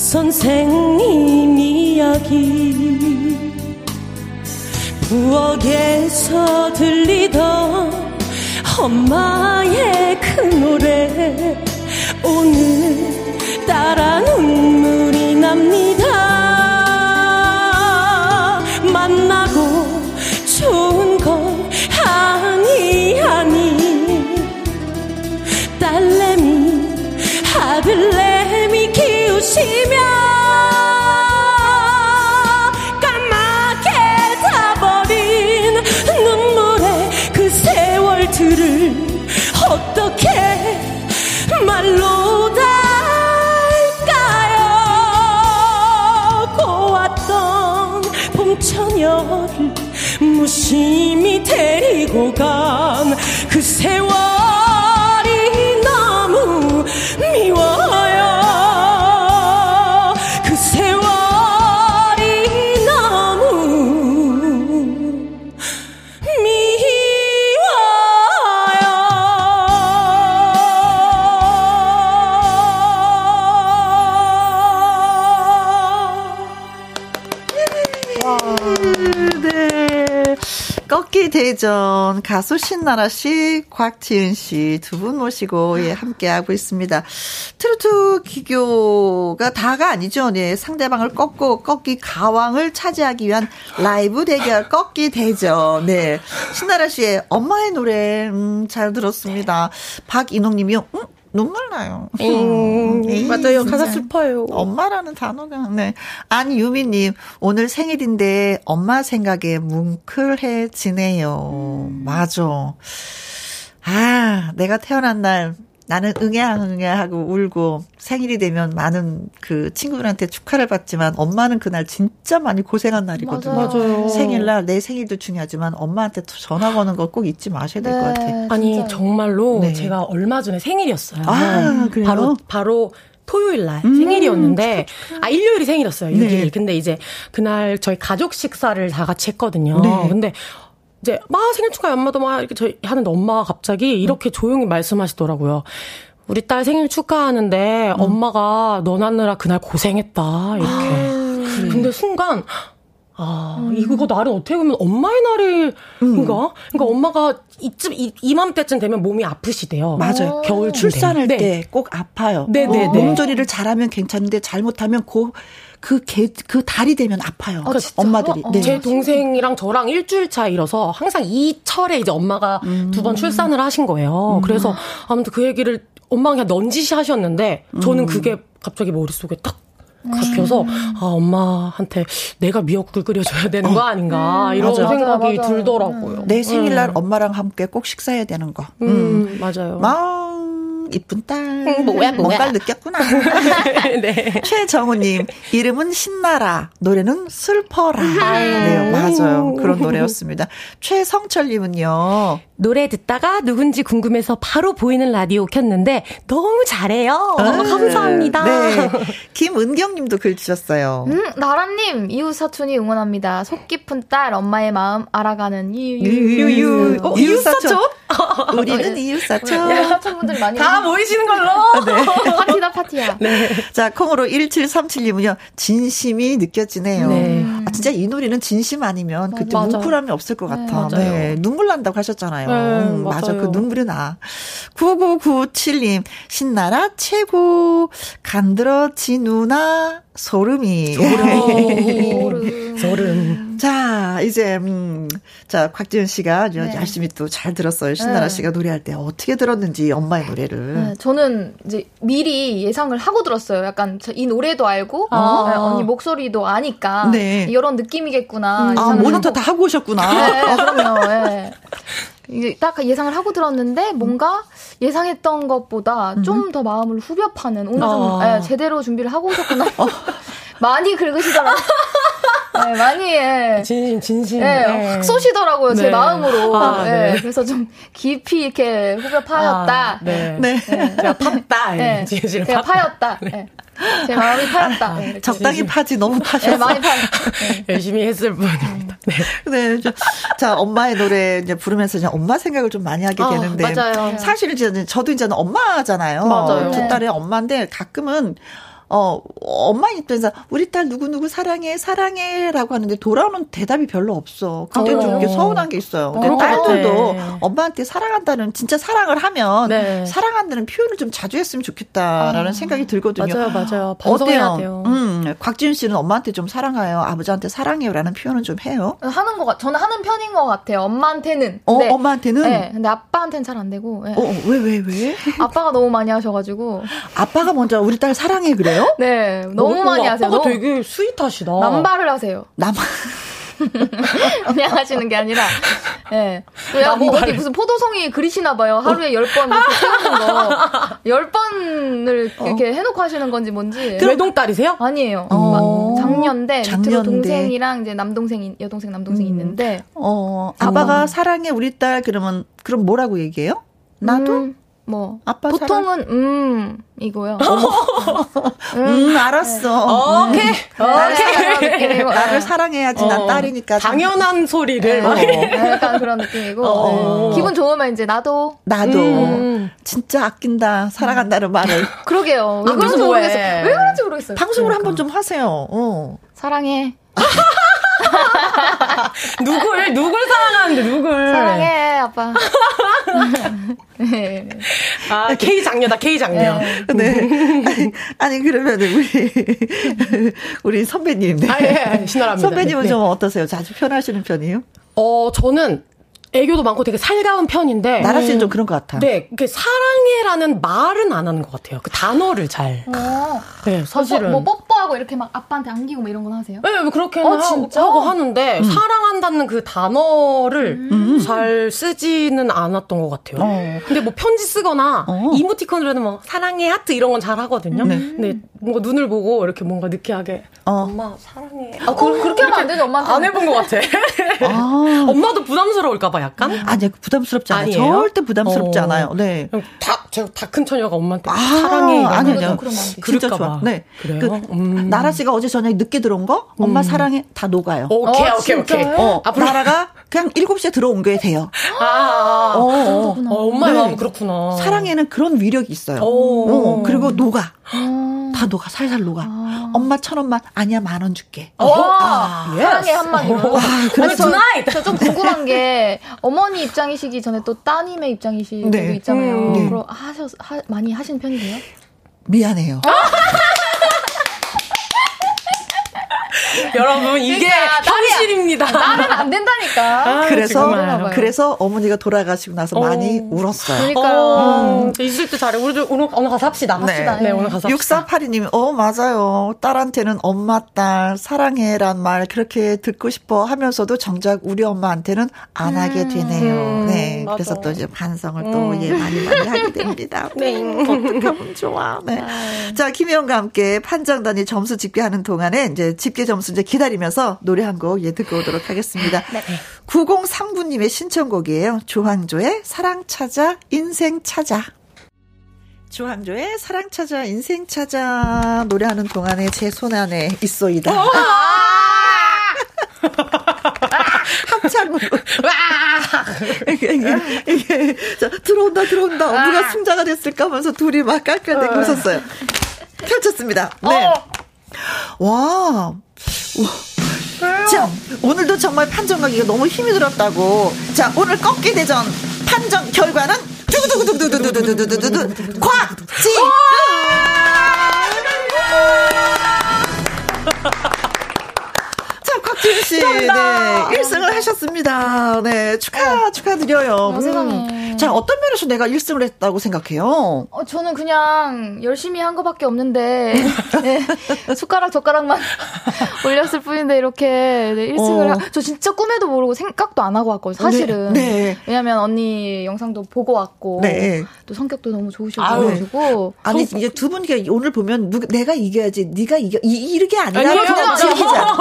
선생님 이야기. 부엌에서 들리던 엄마의 그 노래. 오늘 따라 눈물이 납니다 데리고 간 그 세월
대전 가수 신나라 씨, 곽지은 씨 두 분 모시고 예, 함께 하고 있습니다. 트로트 기교가 다가 아니죠. 네, 상대방을 꺾고 꺾기 가왕을 차지하기 위한 라이브 대결 꺾기 대전. 네. 신나라 씨의 엄마의 노래 음, 잘 들었습니다. 박인홍 님이요. 음, 눈물 나요.
음, 에이, 맞아요. 가사 슬퍼요.
엄마라는 단어가, 네. 안유미님, 오늘 생일인데 엄마 생각에 뭉클해지네요. 음. 맞아. 아, 내가 태어난 날 나는 응애 응애 하고 울고 생일이 되면 많은 그 친구들한테 축하를 받지만 엄마는 그날 진짜 많이 고생한 날이거든요.
맞아요.
생일날 내 생일도 중요하지만 엄마한테 전화 거는 거 꼭 잊지 마셔야 될것 네, 같아요.
아니 진짜요. 정말로 네. 제가 얼마 전에 생일이었어요.
아, 그래요?
바로 바로 토요일 날 음, 생일이었는데 아 일요일이 생일이었어요. 6일. 네. 근데 이제 그날 저희 가족 식사를 다 같이 했거든요. 네. 근데 이제 막 생일 축하해 엄마도 막 이렇게 저희 하는데 엄마가 갑자기 이렇게 음. 조용히 말씀하시더라고요. 우리 딸 생일 축하하는데 음. 엄마가 너 낳느라 그날 고생했다 이렇게. 아, 근데 순간 아, 음. 이거 나를 어떻게 보면 엄마의 날인가? 음. 그러니까 엄마가 이쯤 이, 이맘때쯤 되면 몸이 아프시대요.
맞아요. 겨울 출산할 네. 때꼭 아파요.
네네네.
어, 몸조리를 잘하면 괜찮은데 잘못하면 고 그, 개, 그 달이 되면 아파요. 아, 엄마들이.
어, 네. 제 동생이랑 저랑 일주일 차이라서 항상 이 철에 이제 엄마가 음. 두번 출산을 하신 거예요. 음. 그래서 아무튼 그 얘기를 엄마가 그냥 넌지시 하셨는데 저는 음. 그게 갑자기 머릿속에 딱 잡혀서 음. 아 엄마한테 내가 미역국을 끓여줘야 되는 거 어. 아닌가 음, 이런 맞아. 생각이 맞아, 맞아. 들더라고요.
내 생일날 음. 엄마랑 함께 꼭 식사해야 되는 거.
음, 음. 맞아요.
마 음 이쁜 딸.
음, 뭐야 뭐야.
뭔가를 느꼈구나. 네. 최정우님 이름은 신나라 노래는 슬퍼라. 네 맞아요 그런 노래였습니다. 최성철님은요.
노래 듣다가 누군지 궁금해서 바로 보이는 라디오 켰는데 너무 잘해요. 아, 감사합니다. 네.
김은경 님도 글 주셨어요.
음, 나라님, 이웃 사촌이 응원합니다. 속 깊은 딸, 엄마의 마음 알아가는 이유 유유.
어, 이웃 사촌?
우리는 이웃 사촌.
네, 사촌분들 많이.
다 모이시는 걸로. 아,
네. 파티다, 파티야.
네. 자, 콩으로 1737님은요, 진심이 느껴지네요. 네. 아, 진짜 이 노래는 진심 아니면 그때 뭉클함이 없을 것 네, 같아. 네. 눈물 난다고 하셨잖아요. 네, 음, 맞아. 그 눈물이 나. 9997님, 신나라 최고. 간들어 지 누나 소름이.
소름. 소름.
음. 자, 이제, 음, 자, 곽지은 씨가 네. 열심히 또 잘 들었어요. 신나라 네. 씨가 노래할 때 어떻게 들었는지 엄마의 노래를. 네,
저는 이제 미리 예상을 하고 들었어요. 약간 이 노래도 알고, 아. 네, 언니 목소리도 아니까. 네. 이런 느낌이겠구나.
음. 아, 모니터 하고. 다 하고 오셨구나.
네, 그럼요. 네. 이게 딱 예상을 하고 들었는데 뭔가 예상했던 것보다 음. 좀더 마음을 후벼 파는 오늘 좀 어. 예, 제대로 준비를 하고 오셨구나. 어. 많이 긁으시더라고요. 네, 많이 예.
진심 진심
예, 네. 확 쏘시더라고요 네. 제 마음으로. 아, 예, 네. 그래서 좀 깊이 이렇게 후벼 파였다. 아,
네. 네. 네. 제가 팠다. 네.
제가 파였다. 네. 제 마음이 파였다. 아,
네, 적당히 파지 너무 파셨어. 네,
많이 파.
네. 열심히 했을 뿐입니다. 네.
네. 저, 자, 엄마의 노래 이제 부르면서 이제 엄마 생각을 좀 많이 하게 아, 되는데.
맞아요.
사실 이제 저도 이제는 엄마잖아요. 맞아요. 두 딸의 엄마인데 가끔은 어, 엄마 입장에서 우리 딸 누구누구 사랑해, 사랑해 라고 하는데 돌아오는 대답이 별로 없어. 그게 어. 좀 이렇게 서운한 게 있어요. 근데 어. 딸들도 네. 엄마한테 사랑한다는, 진짜 사랑을 하면 네. 사랑한다는 표현을 좀 자주 했으면 좋겠다라는 아. 생각이 들거든요.
맞아요, 맞아요. 어때요? 돼요.
음, 곽지윤 씨는 엄마한테 좀 사랑해요, 아버지한테 사랑해요 라는 표현을 좀 해요?
하는 것 같, 저는 하는 편인 것 같아요. 엄마한테는.
어, 네. 엄마한테는?
네. 근데 아빠한테는 잘 안 되고. 네.
어, 왜, 왜, 왜?
아빠가 너무 많이 하셔가지고.
아빠가 먼저 우리 딸 사랑해 그래 요?
네, 너무 어, 많이 하세요.
아빠가 되게 스윗하시다.
남발을 하세요.
남.
그냥 하시는 게 아니라, 예. 네. 뭐 어디 무슨 포도송이 그리시나 봐요. 하루에 열 번 세우는 거. 열 번을 어. 이렇게 해놓고 하시는 건지 뭔지.
외동딸이세요?
아니에요. 어. 작년대, 작년대. 동생이랑 이제 남동생, 여동생, 남동생 음. 있는데.
어, 아빠가 사랑해 우리 딸 그러면, 그럼 뭐라고 얘기해요? 나도? 음.
뭐 아빠 보통은 사랑? 음 이거요.
음, 음, 알았어.
음. 오케이
오케이. 나를 사랑해야지 어, 난 딸이니까.
당연한 소리를
네, 네, 약간 그런 느낌이고 어. 네. 기분 좋으면 이제 나도
나도 음. 진짜 아낀다 사랑한다는 말을.
그러게요. 왜 그런지 모르겠어요. 왜 그런지 모르겠어요.
방송을 그러니까. 한번 좀 하세요. 어.
사랑해.
누굴 누굴 사랑하는데 누굴
사랑해 아빠.
네. 아 K 장녀다 K 장녀.
네. 네. 아니, 아니 그러면 우리 우리 선배님. 네.
아, 예, 신나랍니다.
선배님은 네. 좀 어떠세요? 자주 표현하시는 편이에요?
어 저는 애교도 많고 되게 살가운 편인데.
나라 씨는 좀 그런 것 같아.
네, 그 사랑해라는 말은 안 하는 것 같아요. 그 단어를 잘.
어.
네, 사실은.
뭐, 뭐 뽀뽀하고 이렇게 막 아빠한테 안기고 뭐 이런 건 하세요?
네, 뭐 그렇게는 어, 하고, 하고, 하는데 음. 사랑한다는 그 단어를 음. 잘 쓰지는 않았던 것 같아요. 어. 근데 뭐 편지 쓰거나 어. 이모티콘으로는 뭐 사랑해 하트 이런 건 잘 하거든요. 네. 근데 뭔가 눈을 보고 이렇게 뭔가 느끼하게 어. 엄마 사랑해.
아, 그, 렇게 하면 안 되죠, 엄마한테.
안 해본 것 같아. 아. 엄마도 부담스러울까봐 약간?
아니, 부담스럽지 않아요. 아니에요? 절대 부담스럽지 어. 않아요. 네.
다, 제가 다 큰 처녀가 엄마한테 아, 사랑해.
아니, 아니요. 진짜 좋아. 네.
그래요?
그, 음. 나라 씨가 어제 저녁에 늦게 들어온 거? 엄마 음. 사랑해. 다 녹아요.
오케이, 어, 오케이, 오케이.
어, 앞으로 나라가 그냥 7시에 들어온 게 돼요.
아, 아, 아. 어, 어, 어, 엄마의 네. 마음 그렇구나.
사랑에는 그런 위력이 있어요. 어, 그리고 녹아. 다 녹아, 살살 녹아. 아. 엄마 천 원만, 아니야, 만 원 줄게.
어, 아, 사랑해 한마디로. 아,
그래서
저좀 궁금한 게, 어머니 입장이시기 전에 또 따님의 입장이시기 네. 있잖아요. 음, 네. 그럼 하셔, 하, 많이 하신 편이세요?
미안해요.
여러분 이게 그러니까, 현실입니다.
나는 안 된다니까.
아, 그래서 그래서 어머니가 돌아가시고 나서 어. 많이 울었어요.
그러니까요.
어. 음. 있을 때 잘해. 우리 오늘 오늘 가서 합시다.
네.
합시다. 네, 오늘 가서
합시다. 6482님, 어 맞아요. 딸한테는 엄마 딸 사랑해란 말 그렇게 듣고 싶어 하면서도 정작 우리 엄마한테는 안 음. 하게 되네요. 음, 네. 맞아. 그래서 또 이제 반성을 또 음. 예, 많이 많이 하게 됩니다. 네. 어떻게 하면 좋아. 네. 아. 자 김혜영과 함께 판정단이 점수 집계하는 동안에 이제 집계 점수 이제 기다리면서 노래 한 곡 예, 듣고 오도록 하겠습니다. 네. 9039님의 신청곡이에요. 조항조의 사랑 찾아, 인생 찾아. 조항조의 사랑 찾아, 인생 찾아 노래하는 동안에 제 손 안에 있어이다. 합창으로. 이게, 이게, 이게, 자, 들어온다, 들어온다. 누가 승자가 됐을까 하면서 둘이 막 깔깔대고 웃었어요. 펼쳤습니다. 네. 어. 와, 자, 오늘도 정말 판정하기가 너무 힘이 들었다고. 자, 오늘 꺾기 대전 판정 결과는 두구두구두구두구두구두구두구 곽지. 자, 곽지윤 씨, 네, 1승을 하셨습니다. 네, 축하, 어. 축하드려요. 어, 음. 자, 어떤 면에서 내가 1승을 했다고 생각해요?
어, 저는 그냥 열심히 한 것밖에 없는데, 네, 숟가락, 젓가락만 올렸을 뿐인데, 이렇게 네, 1승을. 어. 하, 저 진짜 꿈에도 모르고 생각도 안 하고 왔거든요, 사실은. 네. 네. 왜냐면 언니 영상도 보고 왔고, 네. 또 성격도 너무 좋으셔가지고.
아니, 성... 이제 두 분이 오늘 보면, 누가, 내가 이겨야지, 네가 이겨, 이, 이르게 아니라 아니요, 그냥 즐기자.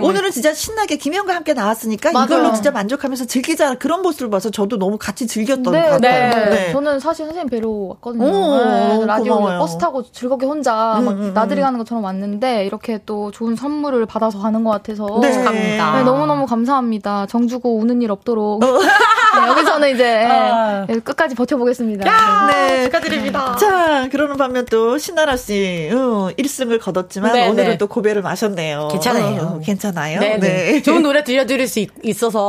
오늘은 진짜 신나게 김영과 함께 나왔으니까 맞아요. 이걸로 진짜 만족하면서 즐기자 그런 모습을 봐서 저도 너무 같이 즐겼던 네, 것 같아요.
네. 네. 저는 사실 선생님 뵈러 왔거든요. 오, 네, 라디오 고마워요. 버스 타고 즐겁게 혼자 음, 막 음, 음. 나들이 가는 것처럼 왔는데 이렇게 또 좋은 선물을 받아서 가는 것 같아서
네. 축하합니다.
네, 너무너무 감사합니다. 정 주고 우는 일 없도록. 어. 네, 여기서는 이제 아. 끝까지 버텨보겠습니다.
야, 네. 축하드립니다.
자, 그러는 반면 또 신나라 씨 어, 1승을 거뒀지만 네, 오늘은 네. 또 고배를 마셨네요.
괜찮아요.
어, 괜찮아요.
네, 네. 좋은 노래 들려드릴 수 있, 어서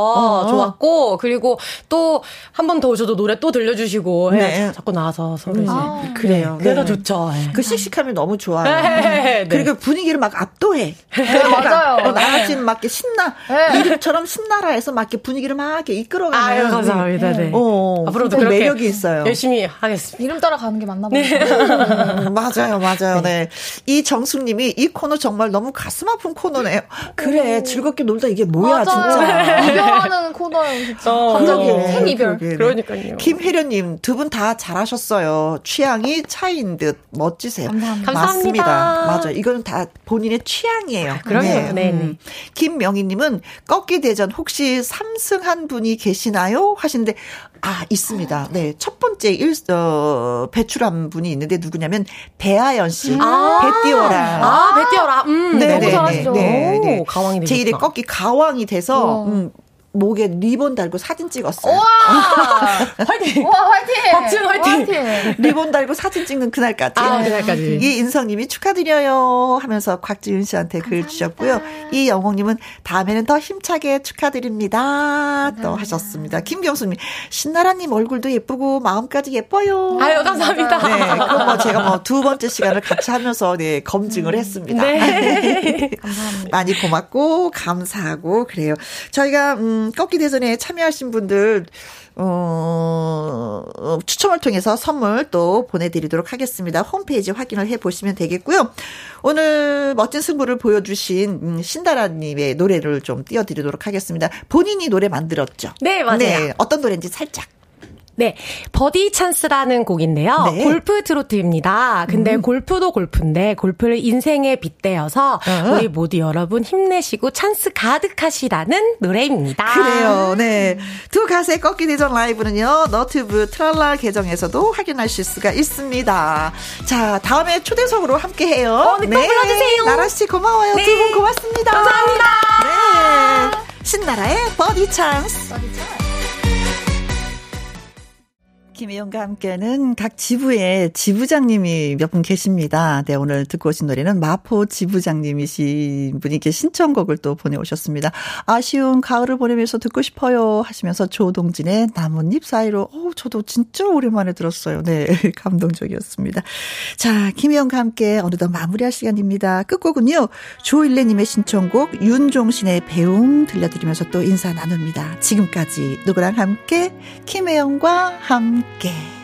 어. 좋았고 그리고 또 한 번 더 오셔도 노래 또 들려주시고 네. 자꾸 나와서 서로 음. 아.
그래요.
그래서 좋죠.
그 씩씩함이 너무 좋아요. 네. 그리고 분위기를 막 압도해.
네, 맞아요.
어, 나같이 막 이렇게 신나 이름처럼 신나라 해서 막 이렇게 분위기를 막 이렇게 이끌어가는.
감사합니다. 네. 어,
앞으로도 그렇게 매력이 있어요.
열심히 하겠습니다.
이름 따라 가는 게 맞나 봐요. 네.
음, 맞아요, 맞아요. 네. 이 정숙님이 이 코너 정말 너무 가슴 아픈 코너네요. 그래, 즐겁게 놀다 이게 뭐야, 맞아.
진짜. 이별하는 코너예요, 진짜. 어, 갑자기 생이별.
그러니까요.
김혜련님 두 분 다 잘하셨어요. 취향이 차인 듯 멋지세요.
감사합니다.
맞습니다. 맞아. 이거는 다 본인의 취향이에요. 아,
그럼요. 네. 네. 음.
김명희님은 꺾기 대전 혹시 3승한 분이 계시나요? 하시는데 아, 있습니다. 네. 첫 번째 일, 어, 배출한 분이 있는데 누구냐면 배아연 씨. 음. 아, 배 띄워라.
아, 배 띄워라. 음,
네, 네, 네, 네, 네.
가왕이
제1의 꺾기 가왕이 돼서, 음, 목에 리본 달고 사진 찍었어요. 와!
화이팅!
와, 화이팅!
박준 화이팅! 화이팅!
리본 달고 사진 찍는 그날까지.
아, 그날까지.
이 인성님이 축하드려요 하면서 곽지윤 씨한테 감사합니다. 글 주셨고요. 이 영옥님은 다음에는 더 힘차게 축하드립니다. 감사합니다. 또 하셨습니다. 김경수님, 신나라님 얼굴도 예쁘고 마음까지 예뻐요.
아유, 감사합니다.
네, 그럼 뭐 제가 뭐 두 번째 시간을 같이 하면서 네, 검증을 음. 했습니다.
네. 감사합니다.
많이 고맙고 감사하고 그래요. 저희가 음, 꺾기 대전에 참여하신 분들, 어, 어, 추첨을 통해서 선물 또 보내드리도록 하겠습니다. 홈페이지 확인을 해 보시면 되겠고요. 오늘 멋진 승부를 보여주신 음, 신나라님의 노래를 좀 띄워드리도록 하겠습니다. 본인이 노래 만들었죠?
네, 맞아요. 네,
어떤 노래인지 살짝.
네. 버디 찬스라는 곡인데요. 네. 골프 트로트입니다. 근데 음. 골프도 골프인데 골프를 인생에 빗대어서 어. 우리 모두 여러분 힘내시고 찬스 가득하시라는 노래입니다.
그래요. 네. 두 가수의 꺾기 대전 라이브는요. 너튜브 트랄라 계정에서도 확인하실 수가 있습니다. 자, 다음에 초대석으로 함께 해요.
어, 네. 네. 불러주세요.
나라 씨 고마워요. 네. 두분 고맙습니다.
감사합니다.
네. 신나라의 버디 찬스. 버디 찬스. 김혜영과 함께하는 각 지부의 지부장님이 몇 분 계십니다. 네, 오늘 듣고 오신 노래는 마포 지부장님이신 분이 께 신청곡을 또 보내오셨습니다. 아쉬운 가을을 보내면서 듣고 싶어요 하시면서 조동진의 나뭇잎 사이로, 어 저도 진짜 오랜만에 들었어요. 네, 감동적이었습니다. 자, 김혜영과 함께 어느덧 마무리할 시간입니다. 끝곡은요, 조일레님의 신청곡 윤종신의 배웅 들려드리면서 또 인사 나눕니다. 지금까지 누구랑 함께 김혜영과 함께 함께